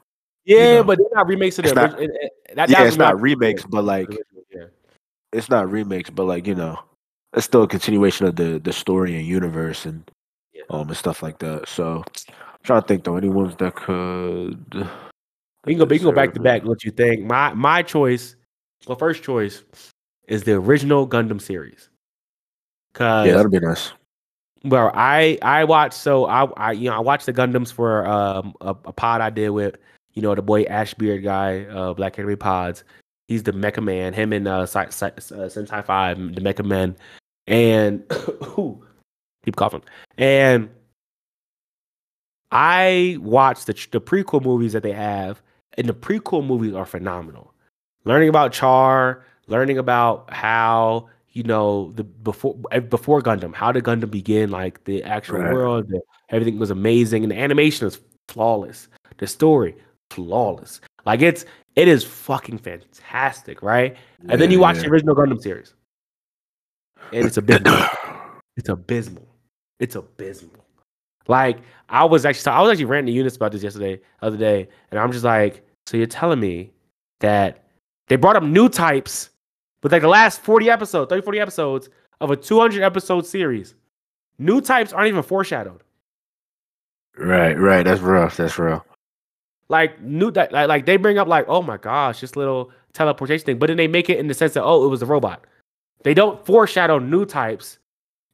Yeah,
know,
but they're not remakes of the
it's not-
it- it- that-
yeah, it's not remakes, but like
Yeah.
it's not remakes, but like you know, it's still a continuation of the the story and universe and
Yeah.
um and stuff like that. So, I'm trying to think though, any ones that could.
We can go. We can go back to back. What you think? My my choice, well, first choice is the original Gundam series. Cause
Yeah, that'd be nice.
well, I I watched so I I you know I watched the Gundams for um a, a pod I did with you know the boy Ashbeard guy uh Black Anime Pods. He's the Mecha Man. Him and uh, uh Sentai Five, the Mecha Men, and [coughs] ooh, keep coughing. And I watched the the prequel movies that they have, and the prequel movies are phenomenal. Learning about Char, learning about how you know the before eh, before Gundam. How did Gundam begin? Like the actual
Right.
world, the, everything was amazing, and the animation is flawless. The story flawless. Like it's it is fucking fantastic, right? And then you watch
yeah.
the original Gundam series, and it's abysmal. [coughs] it's abysmal. It's abysmal. Like I was actually I was actually ranting to Eunice about this yesterday, the other day, and I'm just like, so you're telling me that they brought up new types with like the last 40 episodes, 30, 40 episodes of a 200 episode series. New types aren't even foreshadowed.
Right, right. That's rough. That's real.
Like new that like, like they bring up like, oh my gosh, this little teleportation thing, but then they make it in the sense that oh, it was a robot. They don't foreshadow new types,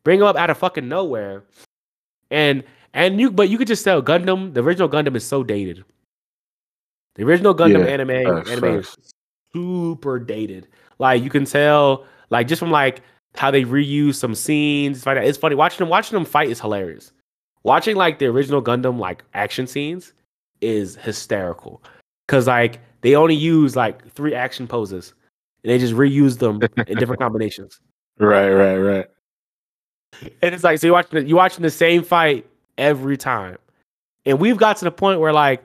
bring them up out of fucking nowhere. And and you but you could just tell Gundam, the original Gundam is so dated. The original Gundam
Yeah,
anime anime is super dated. Like you can tell, like just from like how they reuse some scenes. Like, it's funny watching them. Watching them fight is hilarious. Watching like the original Gundam like action scenes is hysterical because like they only use like three action poses and they just reuse them in different combinations. [laughs]
Right, right, right.
And it's like so you're watching the, you're watching the same fight every time, and we've got to the point where like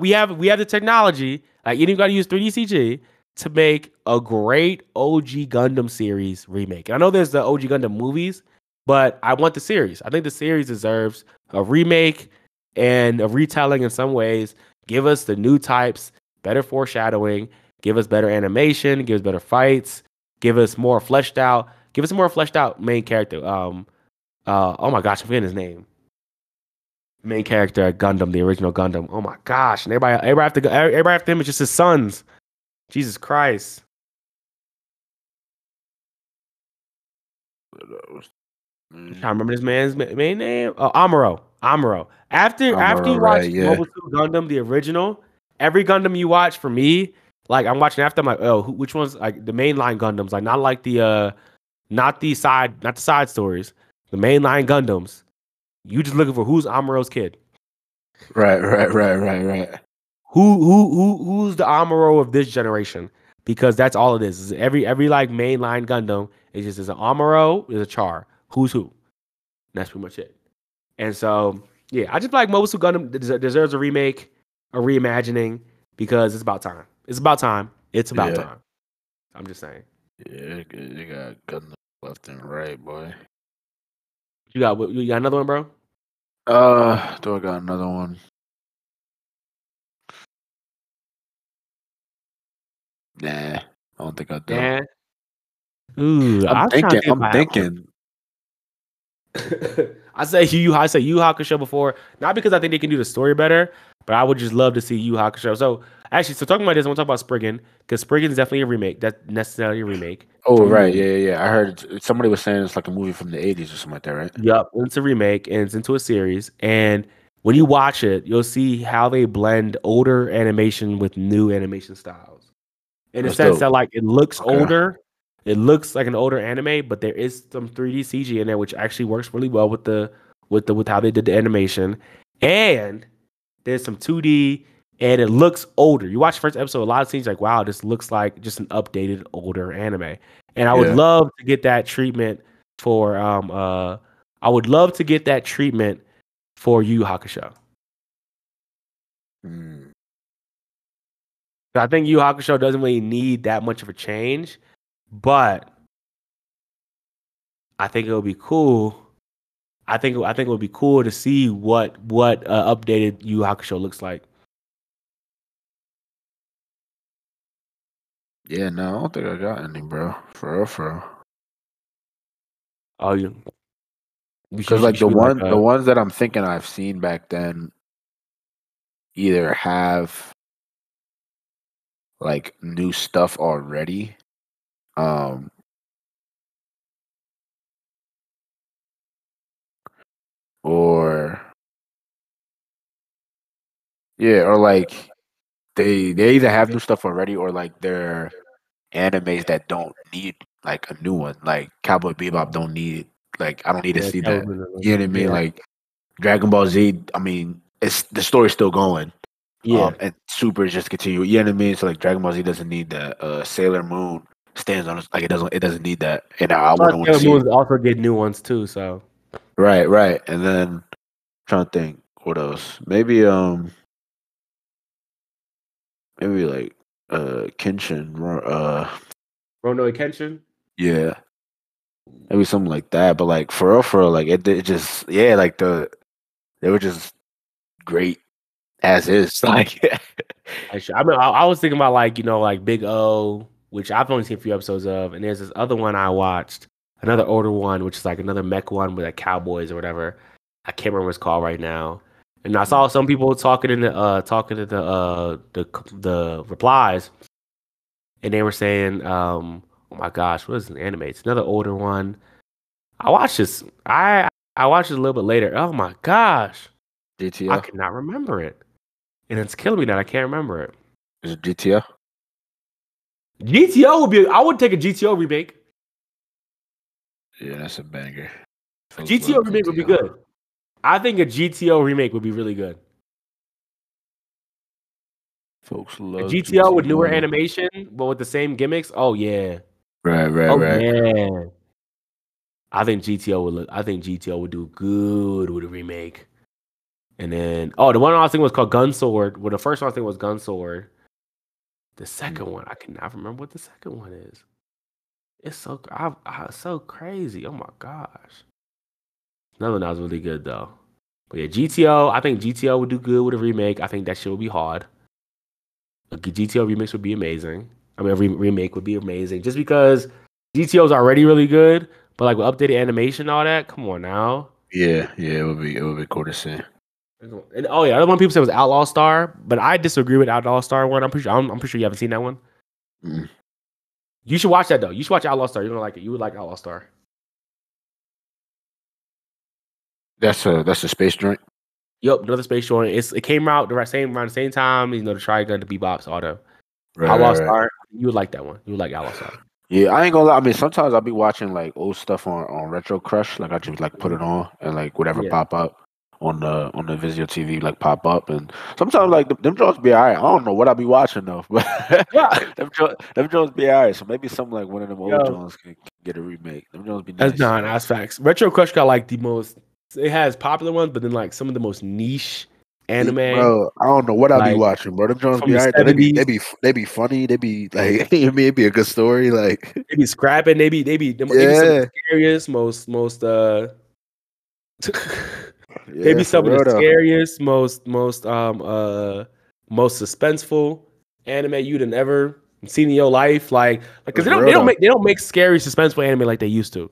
we have we have the technology like you don't got to use 3D CG to make a great OG Gundam series remake. And I know there's the OG Gundam movies, but I want the series. I think the series deserves a remake and a retelling in some ways. Give us the new types, better foreshadowing, give us better animation, give us better fights, give us more fleshed out, give us a more fleshed out main character. Um, uh, oh my gosh, I'm forgetting his name. Main character Gundam, the original Gundam. Oh my gosh, and everybody, everybody have to. Everybody after him is just his sons. Jesus Christ. I'm trying to remember this man's main name. Oh, Amuro. Amuro. After after you
Amuro,
watch
right, yeah.
Mobile Suit Gundam, the original, every Gundam you watch for me, like I'm watching after, I'm like, oh, who, which one's like the mainline Gundams? Like not like the uh, not the side, not the side stories, the mainline Gundams. You just looking for who's Amuro's kid.
Right, right, right, right, right.
Who who who who's the Amuro of this generation? Because that's all it is. every every like mainline Gundam is just is an Amuro, is a Char. Who's who? And that's pretty much it. And so yeah, I just feel like Mobile Suit Gundam deserves a remake, a reimagining because it's about time. It's about time. It's about
Yeah.
time. I'm just saying.
Yeah, you got Gundam left and right, boy.
You got you got another one, bro?
Uh, do I got another one? Nah, I don't think I do.
Yeah. Ooh,
I'm
to
thinking.
think
I'm [laughs]
I
thinking.
I say Yu Yu. I say Yu Hakusho before, not because I think they can do the story better, but I would just love to see Yu Hakusho. So actually, so talking about this, I want to talk about Spriggan because Spriggan is definitely a remake. That's necessarily a remake.
Oh, right. Yeah, yeah, yeah. I heard somebody was saying it's like a movie from the 80s or something like that, right?
Yup, it's a remake and it's into a series. And when you watch it, you'll see how they blend older animation with new animation styles. In
That's
sense
dope.
that like it looks
Okay.
older, it looks like an older anime, but there is some 3D CG in there, which actually works really well with the with the with how they did the animation. And there's some 2D and it looks older. You watch the first episode, a lot of scenes like, wow, this looks like just an updated older anime. And I would
Yeah.
love to get that treatment for um uh I would love to get that treatment for Yu Yu Hakusho.
Mm.
I think Yu Hakusho doesn't really need that much of a change, but I think it would be cool. I think I think it would be cool to see what what uh, updated Yu Hakusho looks like.
Yeah, no, I don't think I got any, bro. For real, for real.
Oh, you
Because like the one,
uh,
the ones that I'm thinking I've seen back then, either have like new stuff already, um, or yeah, or like they they either have new stuff already, or like they're animes that don't need like a new one. Like Cowboy Bebop don't need like I don't need to
yeah,
see
that
that.
would've been a-
You know what I mean?
yeah.
Like Dragon Ball Z. I mean, it's the story's still going.
yeah,
Um, and Super is just continue. You know what I mean? So like Dragon Ball Z doesn't need the uh, Sailor Moon stands on like it doesn't it doesn't need that, and I, I want to
Sailor
see.
Moon also get new ones too. So
Right, right, and then trying to think what else. Maybe um, maybe like uh Kenshin. Uh,
Rurouni Kenshin.
yeah, maybe something like that. But like for real, for real, like it, it just yeah, like the they were just great as is. [laughs] Like
Actually, I mean, I, I was thinking about like you know like Big O, which I've only seen a few episodes of, and there's this other one I watched, another older one, which is like another mech one with like cowboys or whatever. I can't remember what it's called right now. And I saw some people talking in the uh talking to the uh the the replies, and they were saying, um, "Oh my gosh, what is an anime? It's another older one." I watched this. I I watched it a little bit later. Oh my gosh, DTO.
I
cannot remember it, and it's killing me that I can't remember it.
is it GTO?
GTO would be. I would take a GTO remake.
Yeah, that's a banger. Folks
GTO
love
remake would be good. I think a GTO remake would be really good.
Folks
A
love
GTO with newer animation, but with the same gimmicks. Oh yeah.
Right, right,
Oh
right.
yeah. I think GTO would look. I think GTO would do good with a remake. And then, oh, the one I was thinking was called Gunsword. Well, the first one I think was Gunsword. The second hmm. one, I cannot remember what the second one is. It's so I, I, so crazy. Oh my gosh. Another one that was really good though. But yeah, GTO. I think GTO would do good with a remake. I think that shit would be hard. A GTO remix would be amazing. I mean, a re- remake would be amazing. Just because GTO is already really good, but like with updated animation and all that, come on now.
Yeah, yeah, it would be it would be cool to see.
And oh yeah, other one people said was Outlaw Star, but I disagree with Outlaw Star one. I'm pretty sure I'm, I'm pretty sure you haven't seen that one.
Mm.
You should watch that though. You should watch Outlaw Star. You're gonna like it. You would like Outlaw Star.
That's a that's a space joint.
Yep, another space joint. It's it came out the same around the same time. You know, the Trigun, the Bebops, all
Right,
Outlaw
right, right.
Star. You would like that one. You would like Outlaw Star.
Yeah, I ain't gonna lie. I mean, sometimes I'll be watching like old stuff on on Retro Crush. Like I just like put it on and like whatever
Yeah.
pop up on the on the Vizio TV like pop up. And sometimes like them, them joints be alright. I don't know what I be watching though, [laughs] but them jo- them joints be alright. So maybe something like one of them old
Yo.
joints can, can get a remake. Them joints be nice.
That's not that's facts. Retro Crush got like the most. It has popular ones, but then like some of the most niche anime.
Bro, I don't know what I be
like,
watching, bro. Them
from
be alright. They be
70s.
they be they be funny. They be like [laughs] I mean, it'd be a good story. Like
They be scrapping. They be they be they be
Yeah.
scariest, most most uh. [laughs] they
yeah,
be some of the
though.
scariest, most most um uh most suspenseful anime you'd have ever seen in your life. Like like because they don't they don't make they don't make scary suspenseful anime like they used to.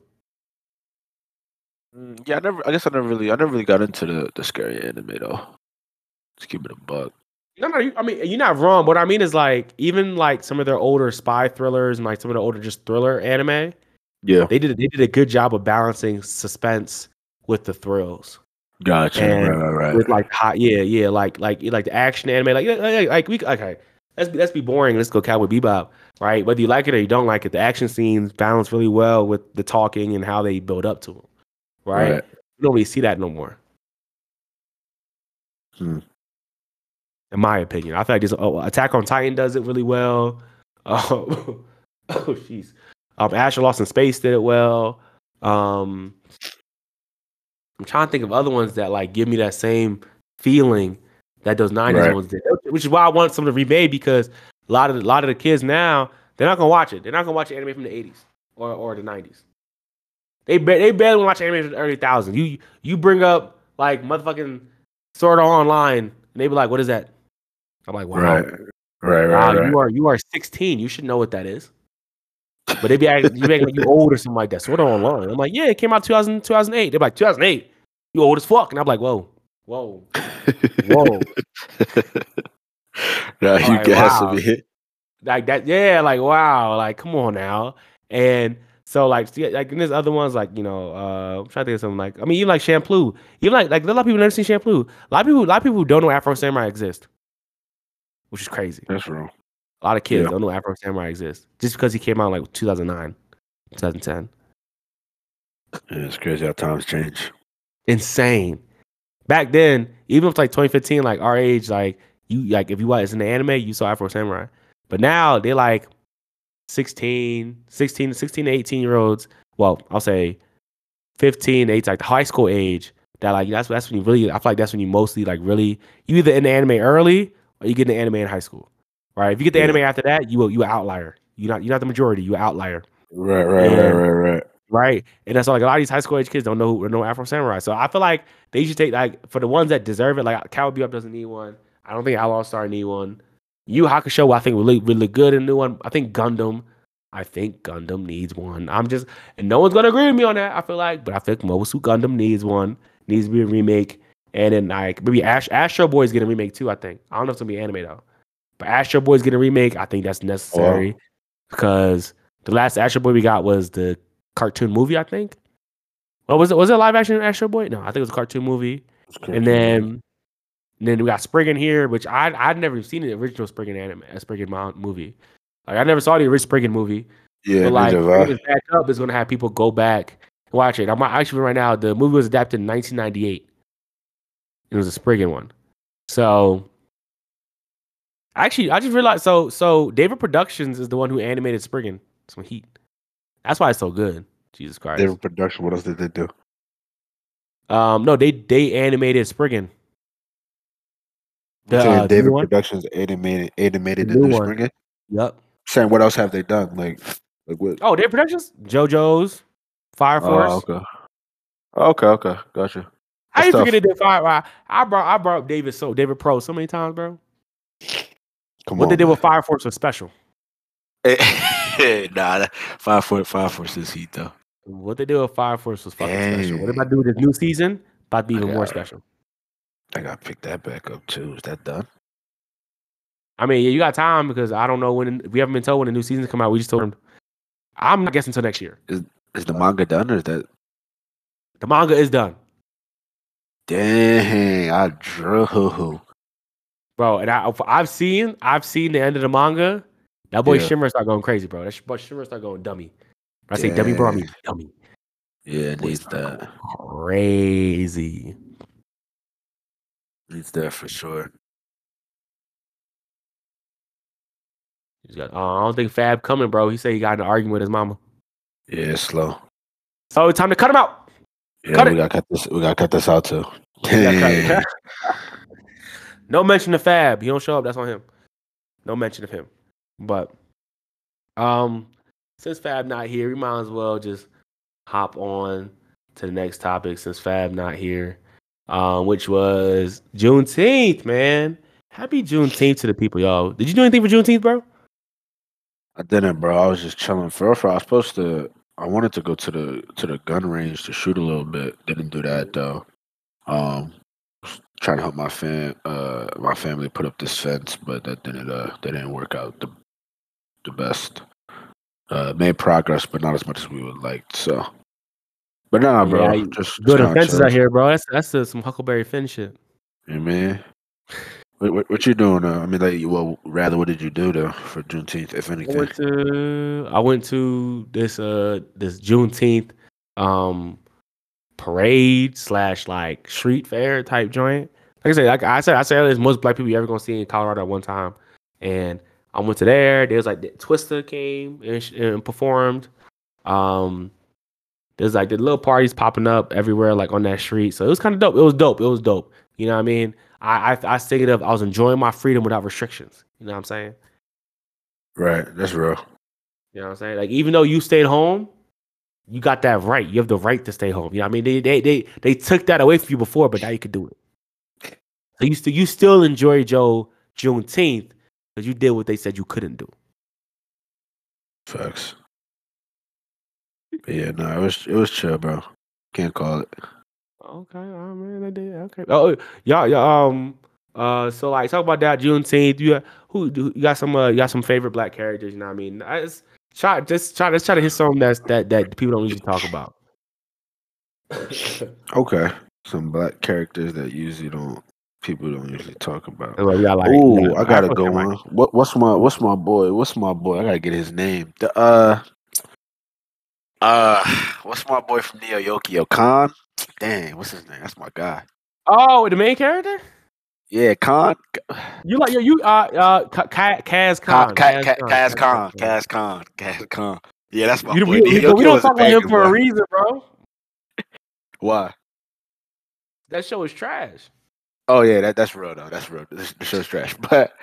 Mm, Yeah, I never. I guess I never really. I never really got into the the scary anime though. Just keep it a buck.
No, no, you, I mean you're not wrong. What I mean is like even like some of their older spy thrillers and like some of the older just thriller anime,
Yeah,
they did they did a good job of balancing suspense with the thrills.
Gotcha.
And
right, right, right.
With like hot, yeah, yeah, like like like the action anime, like like, like we okay. Let's be, let's be boring. Let's go Cowboy Bebop, right? Whether you like it or you don't like it, the action scenes balance really well with the talking and how they build up to them, right?
Right.
You don't really see that no more.
Hmm.
In my opinion, I feel like this oh, Attack on Titan does it really well. [laughs] Oh, oh, jeez. Um, Asher Lost in Space did it well. Um, I'm trying to think of other ones that like give me that same feeling that those '90s
Right.
ones did, which is why I want some to remade because a lot of a lot of the kids now they're not gonna watch it. They're not gonna watch anime from the '80s or, or the '90s. They ba- they barely watch anime from the early thousands. You you bring up like motherfucking Sword Art Online, and they be like, "What is that?" I'm like, "Wow,
Right. Right.
wow,
Right. Right.
you are you are 16. You should know what that is." But they be acting, you like you old or something like that. Sword Art Online. I'm like, "Yeah, it came out 2000 2008." They're like, "2008, you old as fuck," and I'm like, "Whoa, whoa, [laughs] whoa."
nah, you
Alright,
gas
wow.
me.
like that yeah like wow like come on now and so like see, like and there's other ones like you know uh i'm trying to think of something like i mean even like Champloo even like like a lot of people never seen Champloo a lot of people a lot of people who don't know afro samurai exist which is crazy
That's wrong.
a lot of kids
Yeah.
don't know afro samurai exists just because he came out like 2009 2010
Yeah, it's crazy how times change.
Insane back then even if like 2015 like our age like you like if you watch in the anime you saw afro samurai but now they're like 16, 16, 16 to 18 year olds. Well, I'll say 15, 18, like the high school age. That like that's that's when you really. I feel like that's when you mostly like really you either in the anime early or you get in the anime in high school, right? If you get the
Yeah.
anime after that, you will you an outlier. You're not you're not the majority. You an outlier,
Right, right,
Yeah.
right, right, right.
Right? And that's like a lot of these high school age kids don't know who know Afro Samurai. So I feel like they should take like for the ones that deserve it. Like Cowboy Bebop doesn't need one. I don't think Outlaw Star need one. Yu Hakusho, I think really really good in the new one. I think Gundam. I think Gundam needs one. I'm just, and no one's gonna agree with me on that. I feel like, but I think Mobusu Gundam needs one. Needs to be a remake, and then like maybe Ash, Astro Boy's getting a remake too. I think. I don't know if it's gonna be anime though, but Astro Boy's getting a remake. I think that's necessary because the last Astro Boy we got was the cartoon movie. I think. What was it was it a live action Astro Boy? No, I think it was a cartoon movie. And then, and then we got Spriggan here, which I I'd never seen the original Spriggan anime, uh, Spriggan Mount movie. Like I never saw the original Spriggan movie.
yeah,
but like
neither
when
I.
it's back up is gonna have people go back and watch it. I'm actually right now. The movie was adapted in 1998. It was a Spriggan one. So actually, I just realized. So so David Productions is the one who animated Spriggan. Some heat. That's why it's so good. Jesus Christ.
Their production. What else did they do?
Um, no, they they animated Spriggan. The, uh,
David? Productions animated animated
The new
new. Spriggan.
Yep.
Saying what else have they done? Like, like what?
Oh, David Productions, JoJo's, Fire Force.
Oh, okay. Okay, okay, gotcha.
I didn't
That's
forget did Fire. I, I brought I brought up David so David Pro so many times, bro.
Come
what
on.
they did with Fire Force was special. [laughs] [laughs]
nah, that- Fire Force Fire Force is heat though.
What they did with Fire Force was fucking special. What
Dang.
about do with this new season? About to be
I
even more special.
I gotta pick that back up too. Is that done?
I mean, yeah, you got time because I don't know when we haven't been told when the new seasons come out. We just told them. I'm not guessing until next year.
Is the manga done or is that?
The manga is done,
Dang, I drew.
bro. And I, I've seen, I've seen the end of the manga. That boy
Yeah.
Shinra start going crazy, bro. That boy Shinra start going dummy. When I say dummy, bro, I mean dummy.
Yeah, needs that.
Crazy.
Needs that for sure.
He's got, Oh, I don't think Fab coming, bro. He said he got in an argument with his mama.
Yeah, slow.
So it's time to cut him out.
Yeah,
Cut
we
it.
gotta cut this. We gotta cut this out too. [laughs]
We gotta cut it.
Dang. [laughs]
no mention of Fab. He don't show up. That's on him. No mention of him. But um, since Fab not here, we might as well just hop on to the next topic. Since Fab not here, um, which was Juneteenth, man. Happy Juneteenth to the people, y'all. Did you do anything for Juneteenth, bro?
I didn't, bro. I was just chilling. For I was supposed to. I wanted to go to the to the gun range to shoot a little bit. Didn't do that though. Um, trying to help my fam, uh, my family put up this fence, but that didn't. Uh, that didn't work out the the best. Uh, made progress, but not as much as we would like. So, but nah, bro.
Yeah,
just
Good offenses out here, bro. That's that's uh, some Huckleberry Finn shit.
Yeah, man. What, what, what you doing? Uh, I mean, like, well, rather, what did you do though for Juneteenth, if
I
anything?
went to I went to this uh this Juneteenth um parade slash like street fair type joint. Like I said, like I said, I said there's most black people you ever gonna see in Colorado at one time. And I went to there. There was like the Twister came and, and performed. Um, there's like the little parties popping up everywhere, like on that street. So it was kind of dope. It was dope. It was dope. You know what I mean? I I, I was thinking of I was enjoying my freedom without restrictions. You know what I'm saying?
Right, that's real.
You know what I'm saying? Like even though you stayed home, you got that right. You have the right to stay home. You know what I mean? They they they they took that away from you before, but now you can do it. So you still you still enjoy Joe Juneteenth because you did what they said you couldn't do.
Facts. But yeah, no, it was it was chill, bro. Can't call it.
Okay, oh man, they did. Okay. Oh, y'all, y'all, um, uh, so like talk about that Juneteenth. You who do you got some uh, you got some favorite black characters? You know what I mean? I just try just try let's try to hit something that's that that people don't usually talk about.
Okay, some black characters that usually don't people don't usually talk about.
Well, we got, like,
Ooh, I gotta go
Samurai.
on. What what's my what's my boy? What's my boy? I gotta get his name. The uh uh [sighs] what's my boy from Neo Yokio Kaan? Dang, what's his name? That's my guy.
Oh, the main character?
Yeah, Kaan. [sighs]
You like you you uh uh Ka- Ka- Kaz
Kaan.
Kaan.
Kaz Kaz Kaan. Kaz Kaan. Kaz Kaan. Yeah, that's my
You,
boy.
we, we,
Neo
we
Kill
don't talk about him for a reason, bro.
Why?
That show is trash.
Oh yeah, that, that's real though. That's real. This, the show's trash. [laughs] But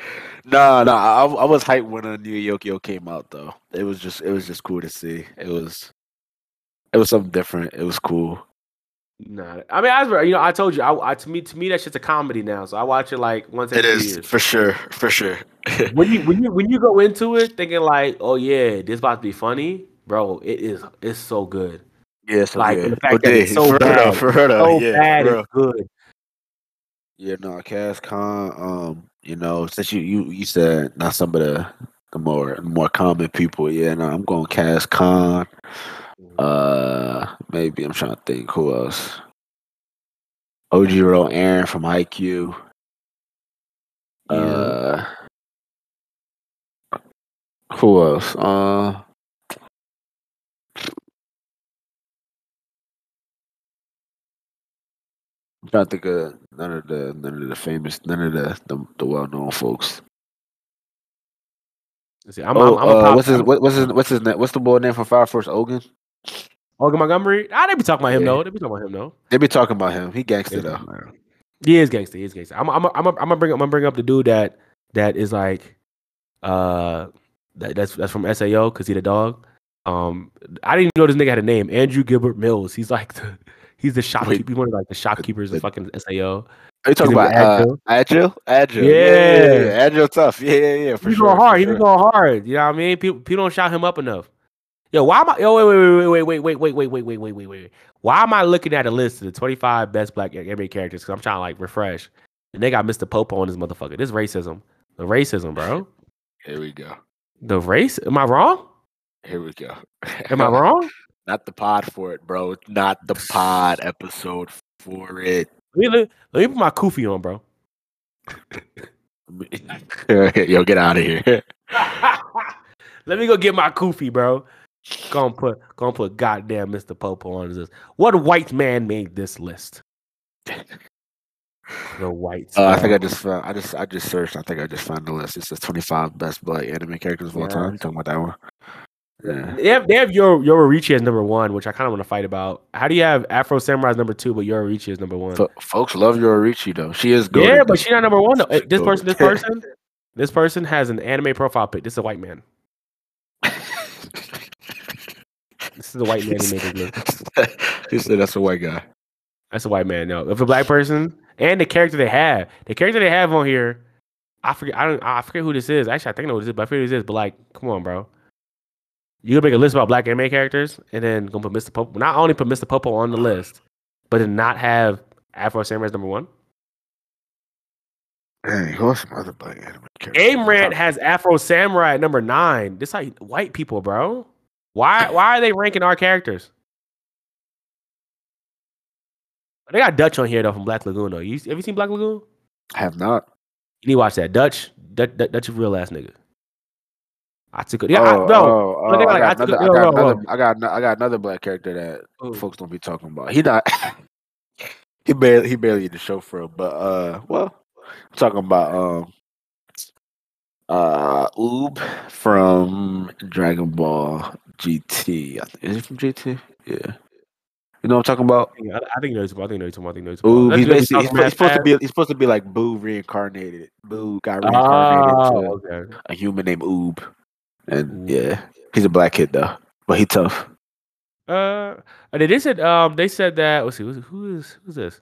no, no, I, I was hyped when a Neo Yokio came out though. It was just it was just cool to see. It was it was something different. It was cool.
Nah, I mean, I you know, I told you, I, I to me, to me, that shit's a comedy now. So I watch it like once
It
every
is
years.
for sure, for sure. [laughs]
when you when you when you go into it thinking like, oh yeah, this about to be funny, bro, it is. It's so good.
yeah, so
Like and the fact
But
that
yeah,
it's so
for
bad,
though, for real though,
so
yeah,
bad, it's good.
Yeah, no, Cass Khan. Um, you know, since you you you said not some of the the more more common people. Yeah, no, I'm going Cass Khan. Uh, maybe I'm trying to think who else. OG Ojiro Aaron from IQ. Uh, who else? Uh, To think of none of the none of the famous, none of the the, the well known folks.
See, I'm,
oh,
I'm, I'm
uh,
pop,
what's his what, what's his what's his name? What's the boy name from Fire Force Ogun.
Ogun Montgomery. Ah, they be talking about him
Yeah.
though. They be talking about him though.
They be talking about him. He gangster though.
He is gangster. He is gangster. I'm, I'm, I'm, I'm, gonna bring, I'm gonna bring up the dude that that is like, uh, that, that's that's from SAO because he the dog. Um, I didn't even know this nigga had a name. Andrew Gilbert Mills. He's like the, he's the shopkeeper. He's one of like the shopkeepers of
the-
fucking SAO.
Are you talking about
in
uh, Agil? Agil.
Yeah.
yeah, yeah. Agil tough. Yeah, yeah, yeah. For
he
sure.
going hard. He
sure.
going hard. You know what I mean? People, people don't shout him up enough. Yo, why am I? Yo, wait, wait, wait, wait, wait, wait, wait, wait, wait, wait, wait, wait, wait. Wait. Why am I looking at a list of the 25 best black anime characters? Because I'm trying to like refresh. And they got Mr. Popo on this motherfucker. This racism. The racism, bro.
Here we go.
The race. Am I wrong?
Here we go.
Am I wrong?
Not the pod for it, bro. Not the pod [laughs] episode for it.
Let me, let, me put my kufi on, bro. [laughs]
Yo, get out of here. [laughs]
let me go get my kufi, bro. Gonna put, gonna put goddamn Mr. Popo on this. What white man made this list? The white.
Uh, I think I just found. I just I just searched. I think I just found the list. It says 25 best black anime characters of all
Yeah.
time. You talking about that one? Yeah.
They have they have Yor Yoruichi as number one, which I kind of want to fight about. How do you have Afro Samurai as number two, but Yoruichi is number one?
Fo- folks love Yoruichi though. She is good.
yeah, but she's not number one though. This person, this person, this person has an anime profile pic. This is a white man. [laughs] This is a white man who made this list.
he said that's a white guy.
That's a white man. No, if a black person and the character they have, the character they have on here, I forget. I don't. I forget who this is. Actually, I think I know who this is, but I forget who this is. But like, come on, bro. You gonna make a list about black anime characters and then gonna put Mr. Popo. Not only put Mr. Popo on the list, but then not have Afro Samurai as number one.
Dang, who's some other black anime characters?
Rant has Afro Samurai at number nine. This like white people, bro. Why? Why are they ranking our characters? They got Dutch on here though from Black Lagoon though. You have you seen Black Lagoon?
I have not.
You need to watch that. Dutch, Dutch, Dutch, Dutch a real ass nigga. I took it. Yeah,
oh,
I, no.
oh, oh,
like,
I,
I
got another,
it-
I, got
no, no.
another, I got I got another black character that
Who?
folks don't be talking about. He not [laughs] he barely he barely in the show for him, but uh well I'm talking about um uh Oob from Dragon Ball GT. Is he from GT? Yeah. You know what I'm talking about?
I, I think you know. I think you know. I think you know.
Ooh, he's basically he's, supposed- he's supposed to be he's supposed to be like Boo reincarnated. Boo got reincarnated
Oh,
into
okay.
a human named Oob. And yeah, he's a black kid though. But he tough.
Uh, and they said um they said that let's see who's, who is this?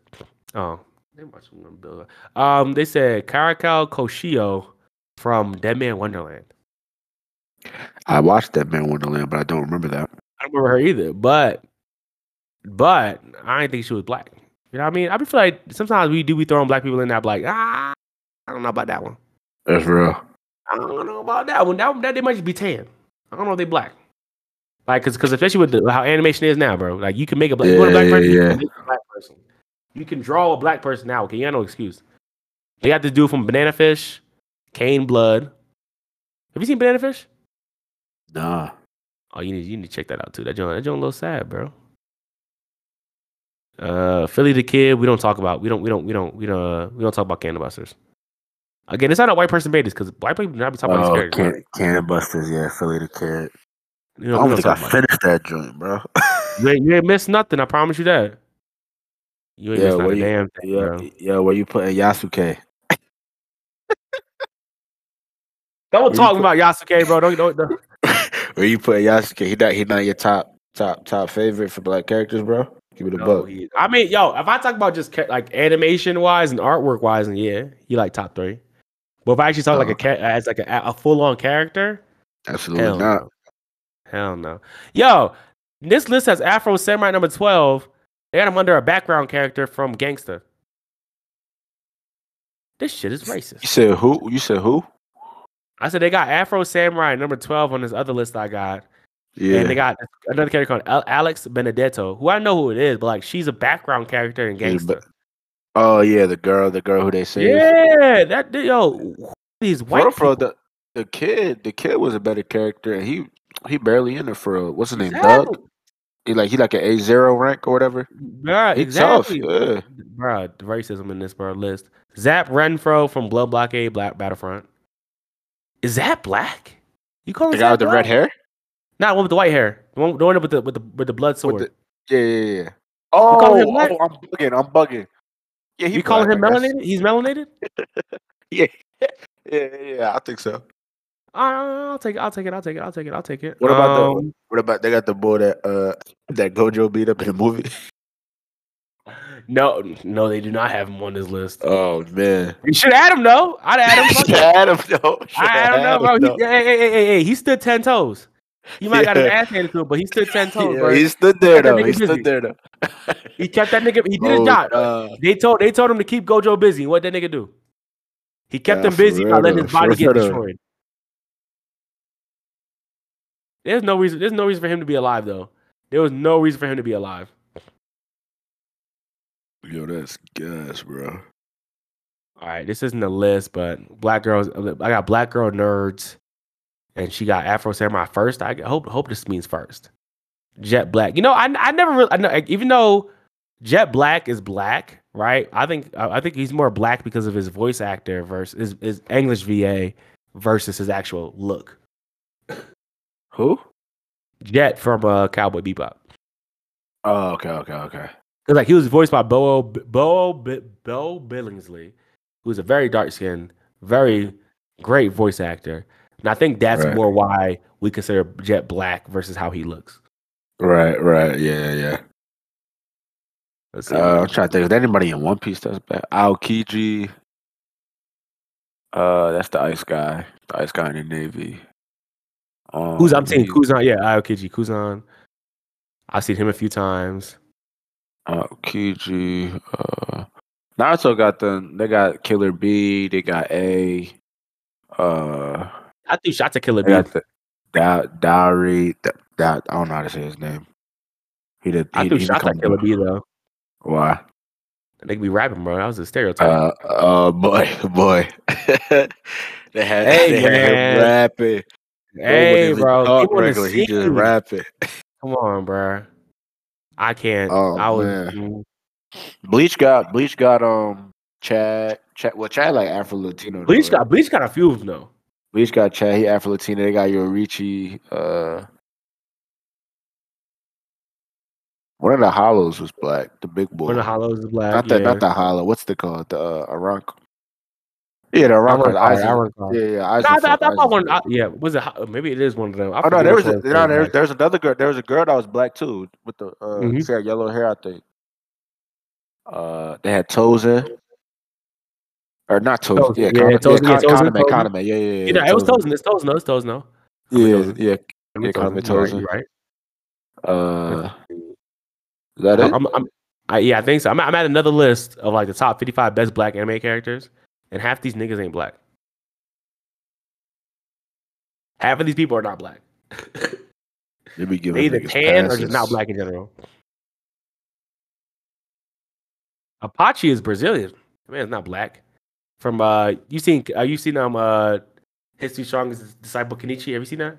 Oh, they must have been Bill. Um, they said Karako Koshio from Dead Man Wonderland.
I watched Dead Man Wonderland, but I don't remember that.
I don't remember her either, but but I didn't think she was black. You know what I mean? I feel like sometimes we do be throwing black people in that like ah, I don't know about that one.
That's real.
I don't know about that one. That that they might just be tan. I don't know if they black. Like, cause, cause especially with the, how animation is now, bro. Like, you can make a black, you want a black
Yeah,
person, you can make a black person. You can draw a black person now. Okay, you got no excuse. They got this dude from Banana Fish, Cain Blood. Have you seen Banana Fish?
Nah.
Oh, you need you need to check that out too. That joint, that joint a little sad, bro. Uh, Philly the Kid. We don't talk about. We don't. We don't. We don't. We don't. Uh, we don't talk about Cannon Busters. Again, it's not a white person made this because white people do not be talking about
Oh,
these characters.
can, Busters, yeah, Philly the Kid.
You
I
know,
don't think I
talk about it.
finished that joint, bro.
You ain't, you ain't missed nothing. I promise you that. You ain't
yeah,
missed not
where
a
you,
damn thing,
yeah,
bro.
yeah, where you putting Yasuke? [laughs]
Don't talk
put-
about Yasuke, bro. Don't, don't, don't. [laughs]
Where you putting Yasuke? He not he not your top top top favorite for black characters, bro. Give it a
No,
buck.
I mean, yo, if I talk about just like animation wise and artwork wise, and yeah, he like top three. But if I actually talk like a
Uh-huh.
as like a, a full on character,
Absolutely
hell
not.
no. Hell no. Yo, this list has Afro Samurai number twelve. They had him under a background character from Gangsta. This shit is racist.
You said who? You said who?
I said they got Afro Samurai number twelve on this other list I got.
Yeah.
And they got another character called Alex Benedetto, who I know who it is, but like she's a background character in Gangsta.
Oh yeah, the girl, the girl who they saved.
Yeah, that yo, these white
for
people.
the the kid, the kid was a better character, and he he barely in it for real. What's his name?
Exactly.
Doug. He like he like an A zero rank or whatever. He
exactly.
tough, yeah.
Bruh, the racism in this bro list. Zapp Renfro from Blood Blockade Black Battlefront. Is that black? You call
The guy with the red hair.
Not one with the white hair. The one, the one with the with the with the blood sword.
The, yeah, yeah, yeah. Oh, oh, I'm bugging. I'm bugging. Yeah, he
you calling him
black, I guess.
melanated? He's melanated. [laughs]
Yeah, [laughs] yeah, yeah. I think so.
Uh, I'll take it. I'll take it. I'll take it. I'll take it. I'll take it.
What about
Um,
the? What about they got the boy that uh that Gojo beat up in the movie? [laughs]
No, no, they do not have him on this list.
Oh man,
You should add him though. I'd add him. Fuck it.
Adam, no,
I don't know, bro. He, hey, hey, hey, hey, hey, he stood ten toes. He might got his
Yeah.
ass handed to him, but he stood ten toes,
Yeah,
bro.
he stood there though. He stood there though.
He kept that nigga. He did his
Oh,
job.
uh,
They told they told him to keep Gojo busy. What that nigga do? He kept
Yeah,
him busy by letting his body get destroyed. There's no reason. There's no reason for him to be alive though. There was no reason for him to be alive.
Yo, that's gas, bro.
All right, this isn't a list, but black girls. I got black girl nerds, and she got Afro Samurai first. I hope hope this means first. Jet Black. You know, I I never really. I know, even though Jet Black is black, right? I think I think he's more black because of his voice actor versus his, his English VA versus his actual look.
Who?
Jet from uh, Cowboy Bebop.
Oh, okay, okay, okay.
Cause like he was voiced by Bo Bo Beau Billingslea, who's a very dark skinned, very great voice actor, and I think that's
Right.
more why we consider Jet black versus how he looks.
Right, right, yeah, yeah.
Let's see.
Uh, I'm trying to think. Is there anybody in One Piece that's bad? Aokiji. Uh, that's the ice guy. The ice guy in the Navy. Um,
Who's I'm seeing
he-
Kuzan? Yeah, Aokiji Kuzan. I've seen him a few times.
Aokiji. Uh, Naruto got the. They got Killer Bee. They got A. Uh,
I threw Shot at Killer
Bee. the da, Diary. Da, da, I don't know how to say his name. He did.
I
he,
think
he
Shot to
become-
Killer Bee though.
Why?
They could be rapping, bro. That was a stereotype.
Uh, uh, [laughs] boy, boy. they had,
Hey,
they had him
man.
rapping.
hey, bro,
regular, he just rapping.
Come on, bro. I can't.
Oh,
I was.
man.
mm,
Bleach got Bleach got um Chad Chad well Chad like Afro Latino.
Bleach got Bleach got a few of them though.
Bleach got Chad. He Afro Latino. They got Yoruichi. Uh, one of the Hollows was black. The big boy.
One of the Hollows is black.
not the
yeah.
not the Hollow. What's the called? The uh. Yeah, the Arank.
Iron
Isaac.
Iron Card.
Yeah, yeah.
I, I, I thought one. I, yeah, was it? Maybe it is one of them. I
Oh no, there was a, no, there,
black.
there's another girl. There was a girl that was black too, with the uh,
Mhm.
she had yellow hair. I think. Uh, they had toes in, or not toes.
Toes,
Yeah,
yeah, toes-
yeah,
yeah, toes in, toes in.
condiment. Yeah, yeah, yeah.
You it was
toes.
It's Tozen. No, it's Tozen. No.
Yeah, yeah.
Was
Yeah,
Tozen.
Condiment
You're right,
Tozen.
you're right.
Uh, is that it?
I'm, I'm, I, yeah, I think so. I'm, I'm at another list of like the top 55 best black anime characters, and half these niggas ain't black. Half of these people are not black. [laughs]
They be
they either tan or just not black in general. Apache is Brazilian. Man, it's not black. From uh, you seen uh, you seen um uh, History Strongest disciple Kenichi? Have you seen that?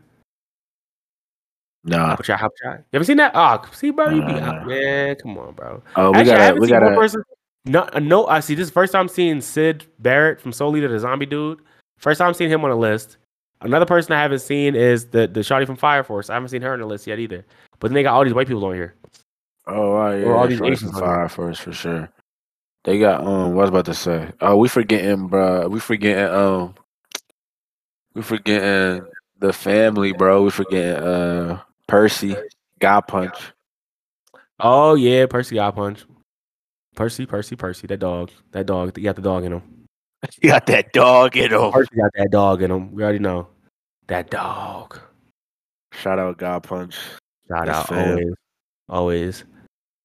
Nah.
Shot, hop shot. You ever seen that? Oh, see, bro, you be
Nah.
out, man. Come on, bro.
Oh, we
Actually,
gotta,
haven't
we
seen one person. No, uh, no. I see. This is the first time seeing Sid Barrett from Soul Eater, the zombie dude. First time seeing him on the list. Another person I haven't seen is the the shawty from Fire Force. I haven't seen her on the list yet either. But then they got all these white people on here.
Oh, wow, yeah.
Or all these Asians
from
on here.
Fire Force for sure. They got um. What I was about to say? Oh, we forgetting, bro. We forgetting um. We forgetting the family, bro. We forgetting uh Percy, God Punch.
Oh yeah, Percy God punch. Percy, Percy, Percy. That dog. That dog. He got the dog in him. [laughs]
He got that dog in him.
Percy got that dog in him. We already know. That dog.
Shout out God Punch.
Shout
That's
out
fam.
always. Always.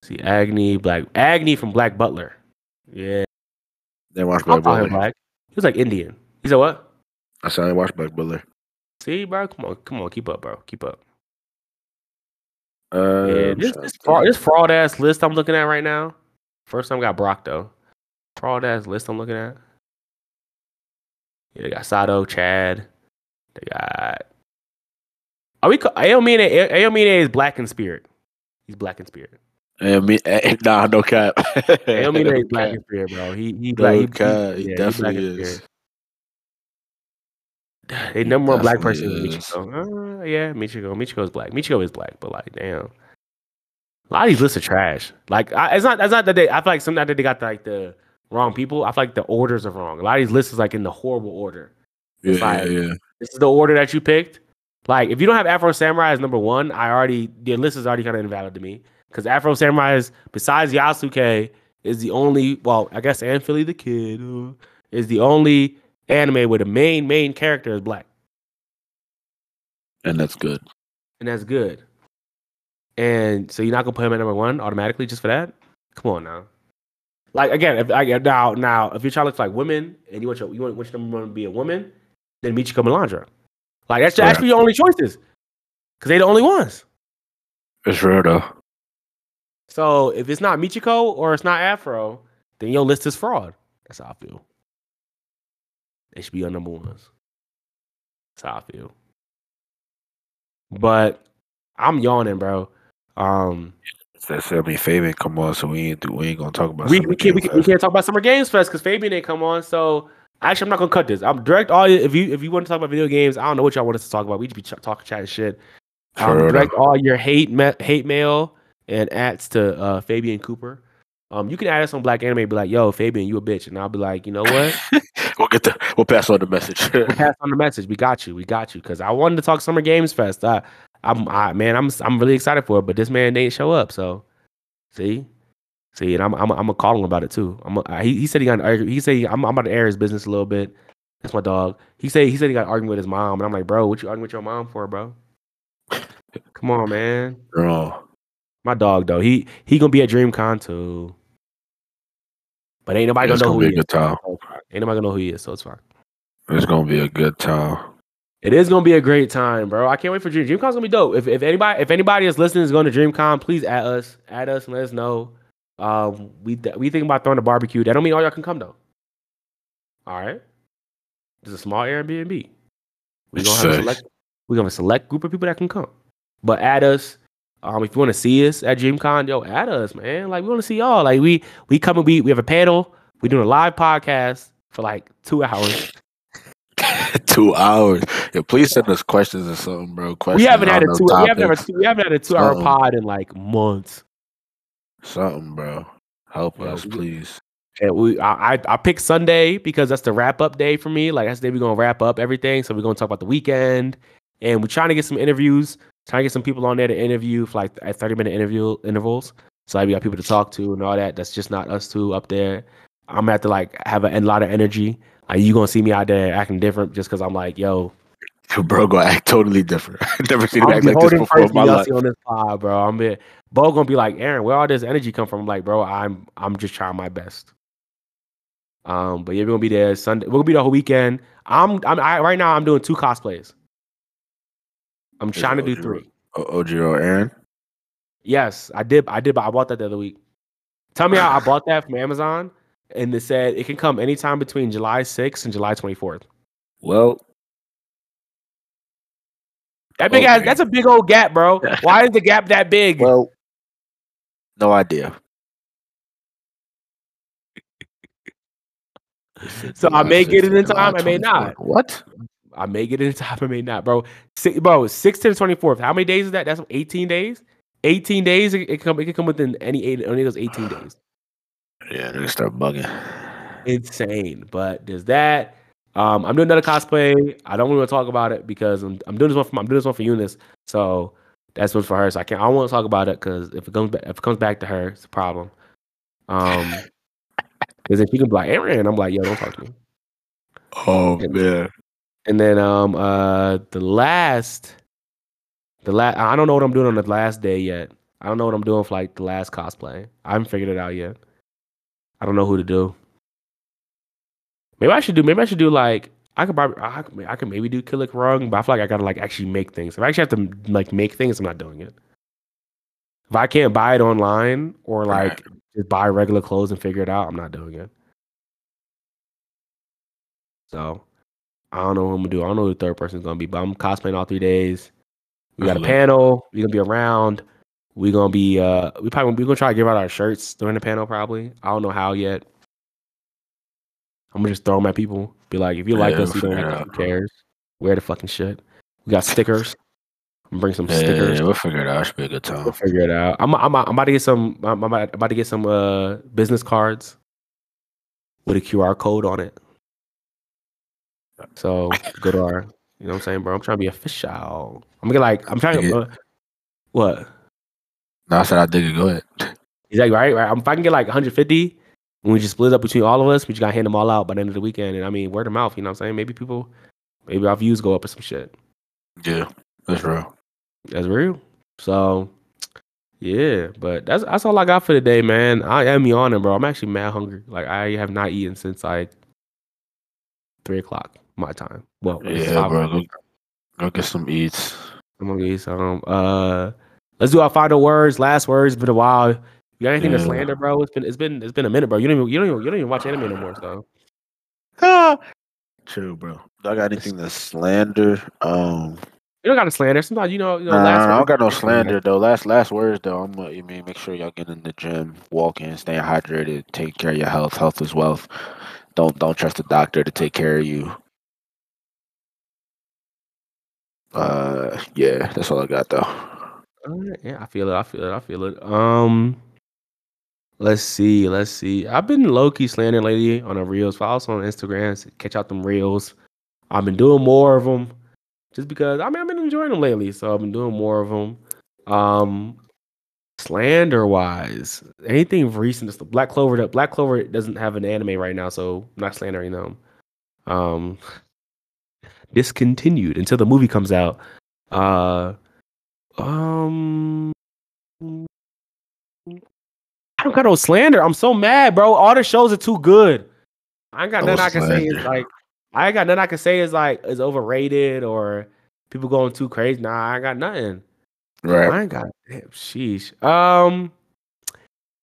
See Agni, Black Agni from Black Butler. Yeah.
They watch Black Butler.
black. He was like Indian. He said what?
I said I watch Black Butler.
See, bro, come on, come on, keep up, bro, keep up.
Uh,
Yeah, this, this fraud, this fraud ass list I'm looking at right now. First time got Brock though. Fraud ass list I'm looking at. Yeah, they got Sato, Chad. They got. Are we? Aomine, Aomine is black in spirit. He's black in spirit.
And me, eh, nah, no cap.
Aomine [laughs] is black in spirit, bro. He he
No
black. He, he,
He
yeah, he black
definitely
in
is.
They number one black person is. Michiko. Uh, yeah, Michiko. Michiko is black. Michiko is black, but like, damn. A lot of these lists are trash. Like, I, it's not. It's not that they. I feel like sometimes that they got like the wrong people. I feel like the orders are wrong. A lot of these lists is like in the horrible order. It's
Yeah,
like-
yeah, yeah.
This is the order that you picked. Like, if you don't have Afro Samurai as number one, I already your list is already kind of invalid to me because Afro Samurai is besides Yasuke is the only. Well, I guess and Philly the Kid uh, is the only anime where the main main character is black.
And that's good.
and that's good. And so you're not gonna put him at number one automatically just for that? Come on now. Like again, if I now now if your child trying to look for like women and you want your you want, your number one to be a woman, then Michiko Malandro. Like that's
Right.
actually your only choices because they're the only ones.
It's rare though.
So if it's not Michiko or it's not Afro, then your list is fraud. That's how I feel. They should be your number ones. That's how I feel. But I'm yawning, bro. Um,
It's that Sammy Fabian come on, so we ain't do, we ain't gonna talk about
we,
Summer
we can't we, we can't talk about Summer Games Fest because Fabian ain't come on. So actually, I'm not gonna cut this. I'm direct all you- if you if you want to talk about video games. I don't know what y'all want us to talk about. We just be ch- talking chatting shit. Um, direct all your hate ma- hate mail and ads to uh, Fabian Cooper. Um, you can add us on Black Anime. Be like, yo, Fabian, you a bitch, and I'll be like, you know what? [laughs]
We'll get the we'll pass on the message. [laughs]
We'll pass on the message. We got you. We got you. Because I wanted to talk Summer Games Fest. Uh, I'm, I, man, I'm, I'm really excited for it. But this man didn't show up. So, see, see, and I'm, I'm, I'm gonna call him about it too. I'm, he, he said he got, an he said he, I'm, I'm about to air his business a little bit. That's my dog. He said, he said he got arguing with his mom, and I'm like, bro, what you arguing with your mom for, bro? [laughs] Come on, man.
Bro,
My dog though. He, he gonna be at DreamCon too. But ain't nobody gonna know
gonna
who he is.
time.
It's. Ain't nobody gonna know who he is, so it's fine.
It's gonna be a good time.
It is gonna be a great time, bro. I can't wait for Dream. DreamCon's gonna be dope. If, if anybody if anybody is listening is going to DreamCon, please add us, add us, and let us know. Um, we we think about throwing a barbecue. That don't mean all y'all can come though. All right, there's a small Airbnb. We gonna have a select. We gonna have a select group of people that can come. But add us. Um, if you want to see us at DreamCon, yo, add us, man. Like we want to see y'all. Like we we come and We we have a panel. We doing a live podcast for like two hours. [laughs]
two hours. Yeah, please send us questions or something, bro. Questions.
we haven't had a two. We haven't, had a we haven't had a two hour pod in like months.
Something, bro. Help
Yeah,
us,
we-
please.
And we, I, I, I picked Sunday because that's the wrap up day for me. Like that's the day we're gonna wrap up everything. So we're gonna talk about the weekend, and we're trying to get some interviews, trying to get some people on there to interview for like at thirty minute interview intervals. So like, we got people to talk to and all that. That's just not us two up there. I'm gonna have to like have a, a lot of energy. Like you gonna see me out there acting different just because I'm like, yo, [laughs]
Bro, gonna act totally different. [laughs] I've never seen him
I'm
act like this before in my life.
on this pod, bro. I'm be, Bo gonna be like, Aaron, where all this energy come from? I'm like, bro, I'm I'm just trying my best. Um, but yeah, we're gonna be there Sunday. We're gonna be the whole weekend. I'm I'm I, right now. I'm doing two cosplays. I'm
Is
trying to do three.
Ojiro Aaron.
Yes, I did. I did. I bought that the other week. Tell me how I bought that from Amazon, and it said it can come anytime between July 6th and July 24th.
Well,
That big ass.
Okay.
That's a big old gap, bro. [laughs] Why is the gap that big?
Well, no idea.
So I may get it in time, I may not.
What?
I may get it in time, [laughs] I may not, bro. Six, bro, six to the twenty fourth. How many days is that? That's eighteen days. Eighteen days. It, it come. It can come within any eight. Any of those eighteen [sighs] days.
Yeah, they start bugging.
Insane. But there's that. Um, I'm doing another cosplay. I don't want to talk about it because I'm, I'm doing this one for I'm doing this one for Eunice. So that's one for her. So I can't. I don't want to talk about it because if it comes back, if it comes back to her, it's a problem. Um, [laughs] because if she can be like Aaron, I'm like, yo, don't talk to me.
Oh
And-
man.
And then um uh the last the last I don't know what I'm doing on the last day yet. I don't know what I'm doing for like the last cosplay. I haven't figured it out yet. I don't know who to do. Maybe I should do maybe I should do like I could probably I could, I could maybe do Kilik Rung, but I feel like I gotta like actually make things. If I actually have to like make things, I'm not doing it. If I can't buy it online or like
Right.
just buy regular clothes and figure it out, I'm not doing it. So I don't know what I'm gonna do. I don't know who the third person's gonna be, but I'm cosplaying all three days. We got a panel. We're gonna be around. We're gonna be uh we probably we're gonna try to give out our shirts during the panel probably. I don't know how yet. I'm gonna just throw them at people. Be like, if you like
Yeah,
us, you don't
figure
like
it
us, who cares? Wear the fucking shit. We got stickers. I'm gonna bring some
Yeah,
stickers.
yeah, we'll figure it out. It should be a good
We'll
time.
figure it out. I'm I'm, I'm about to get some. I'm about, about to get some uh business cards with a QR code on it. So go to our. You know what I'm saying, bro? I'm trying to be official. I'm gonna get like. I'm trying to. Uh, what?
No, I said I dig it. Go ahead.
Exactly right. Right. If I can get like 150, and we just split it up between all of us, we just gotta hand them all out by the end of the weekend. And I mean, word of mouth. You know what I'm saying? Maybe people, maybe our views go up or some shit.
Yeah, that's real.
That's real. So, yeah, but that's that's all I got for today, man. I am yawning, bro. I'm actually mad hungry. Like I have not eaten since like three o'clock my time. Well,
Yeah, bro. Go, go get some eats.
I'm gonna eat some. Uh, let's do our final words. Last words. It's been a while. You got anything to
Yeah.
slander, bro? It's been it's been it's been a minute, bro. You don't even you don't even you don't even watch anime no more. So [laughs]
True, bro. Do I got anything to slander? Um,
you don't got to slander. Sometimes you know you know.
nah,
last
I don't got no slander though. Last last words though. I'm uh, you mean make sure y'all get in the gym, walking, staying hydrated, take care of your health. Health is wealth. Don't don't trust the doctor to take care of you. Uh, yeah, that's all I got though.
Yeah, I feel it. I feel it. I feel it. Um, let's see. Let's see. I've been low key slandering lately on the reels. Follow us on Instagram. Catch out them reels. I've been doing more of them, just because. I mean, I've been enjoying them lately, so I've been doing more of them. Um, slander wise, anything recent? Just the Black Clover. Black Clover doesn't have an anime right now, so I'm not slandering them. Um, discontinued until the movie comes out. Uh. Um, I don't got no slander. I'm so mad, bro. All the shows are too good. I ain't got
No
nothing I can say. Is like, I ain't got nothing I can say is like is overrated or people going too crazy. Nah, I ain't got nothing.
Right.
I ain't got damn sheesh. Um,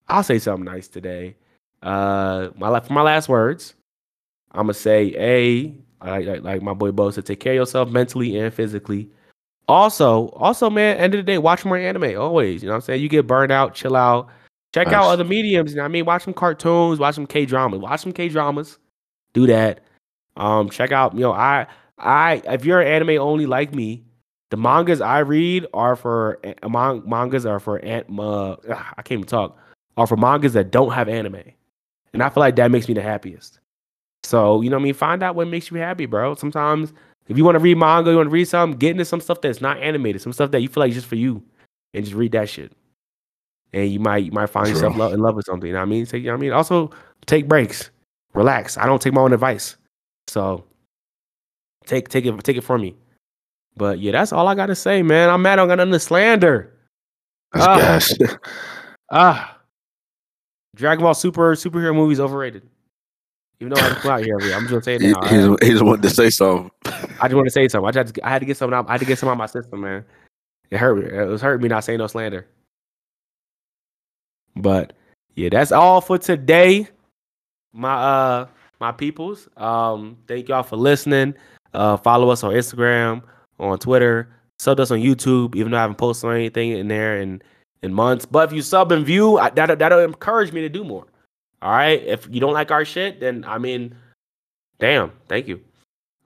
I'll say something nice today. Uh, my for my last words, I'm gonna say a like like, like my boy Bo said, take care of yourself mentally and physically. Also, also, man, end of the day, watch more anime. Always, you know what I'm saying. You get burned out, chill out. Check out other mediums. You know what I mean? Watch some cartoons, watch some K dramas, watch some K dramas. Do that. Um, check out, you know, I I if you're an anime only like me, the mangas I read are for uh, man- mangas are for an, uh, I can't even talk. Are for mangas that don't have anime, and I feel like that makes me the happiest. So you know what I mean. Find out what makes you happy, bro. Sometimes if you want to read manga, you want to read something, get into some stuff that's not animated, some stuff that you feel like is just for you, and just read that shit. And you might you might find
True.
yourself lo- in love with something. You know what I mean? Take, you know what I mean? Also take breaks, relax. I don't take my own advice, so take take it take it from me. But yeah, that's all I gotta say, man. I'm mad I don't got nothing to slander. Ah.
gas. [laughs]
Ah, Dragon Ball Super superhero movies overrated. Even though I just come out here I'm just gonna say it
He-
now.
he's,
right?
he's wanting to say something.
I just want to say something. I, just, I had to get something out. I had to get something out of my system, man. It hurt me. It was hurting me not saying no slander. But yeah, that's all for today. My uh my peoples. Um, thank y'all for listening. Uh follow us on Instagram, on Twitter, Sub us on YouTube, even though I haven't posted on anything in there in in months. But if you sub and view, I, that'll that'll encourage me to do more. All right. If you don't like our shit, then I mean, damn, thank you.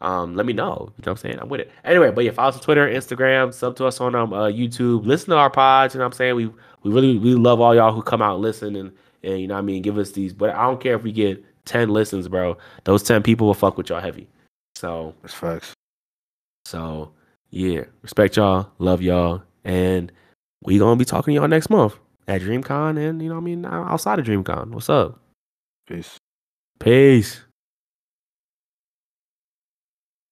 Um, let me know. You know what I'm saying? I'm with it. Anyway, but yeah, follow us on Twitter, Instagram, sub to us on um uh, YouTube, listen to our pods, you know what I'm saying? We we really we love all y'all who come out and listen and and you know what I mean, give us these. But I don't care if we get 10 listens, bro. Those 10 people will fuck with y'all heavy. So
That's facts.
so yeah, respect y'all, love y'all, and we gonna be talking to y'all next month at DreamCon and you know what I mean outside of DreamCon. What's up?
Peace.
Peace.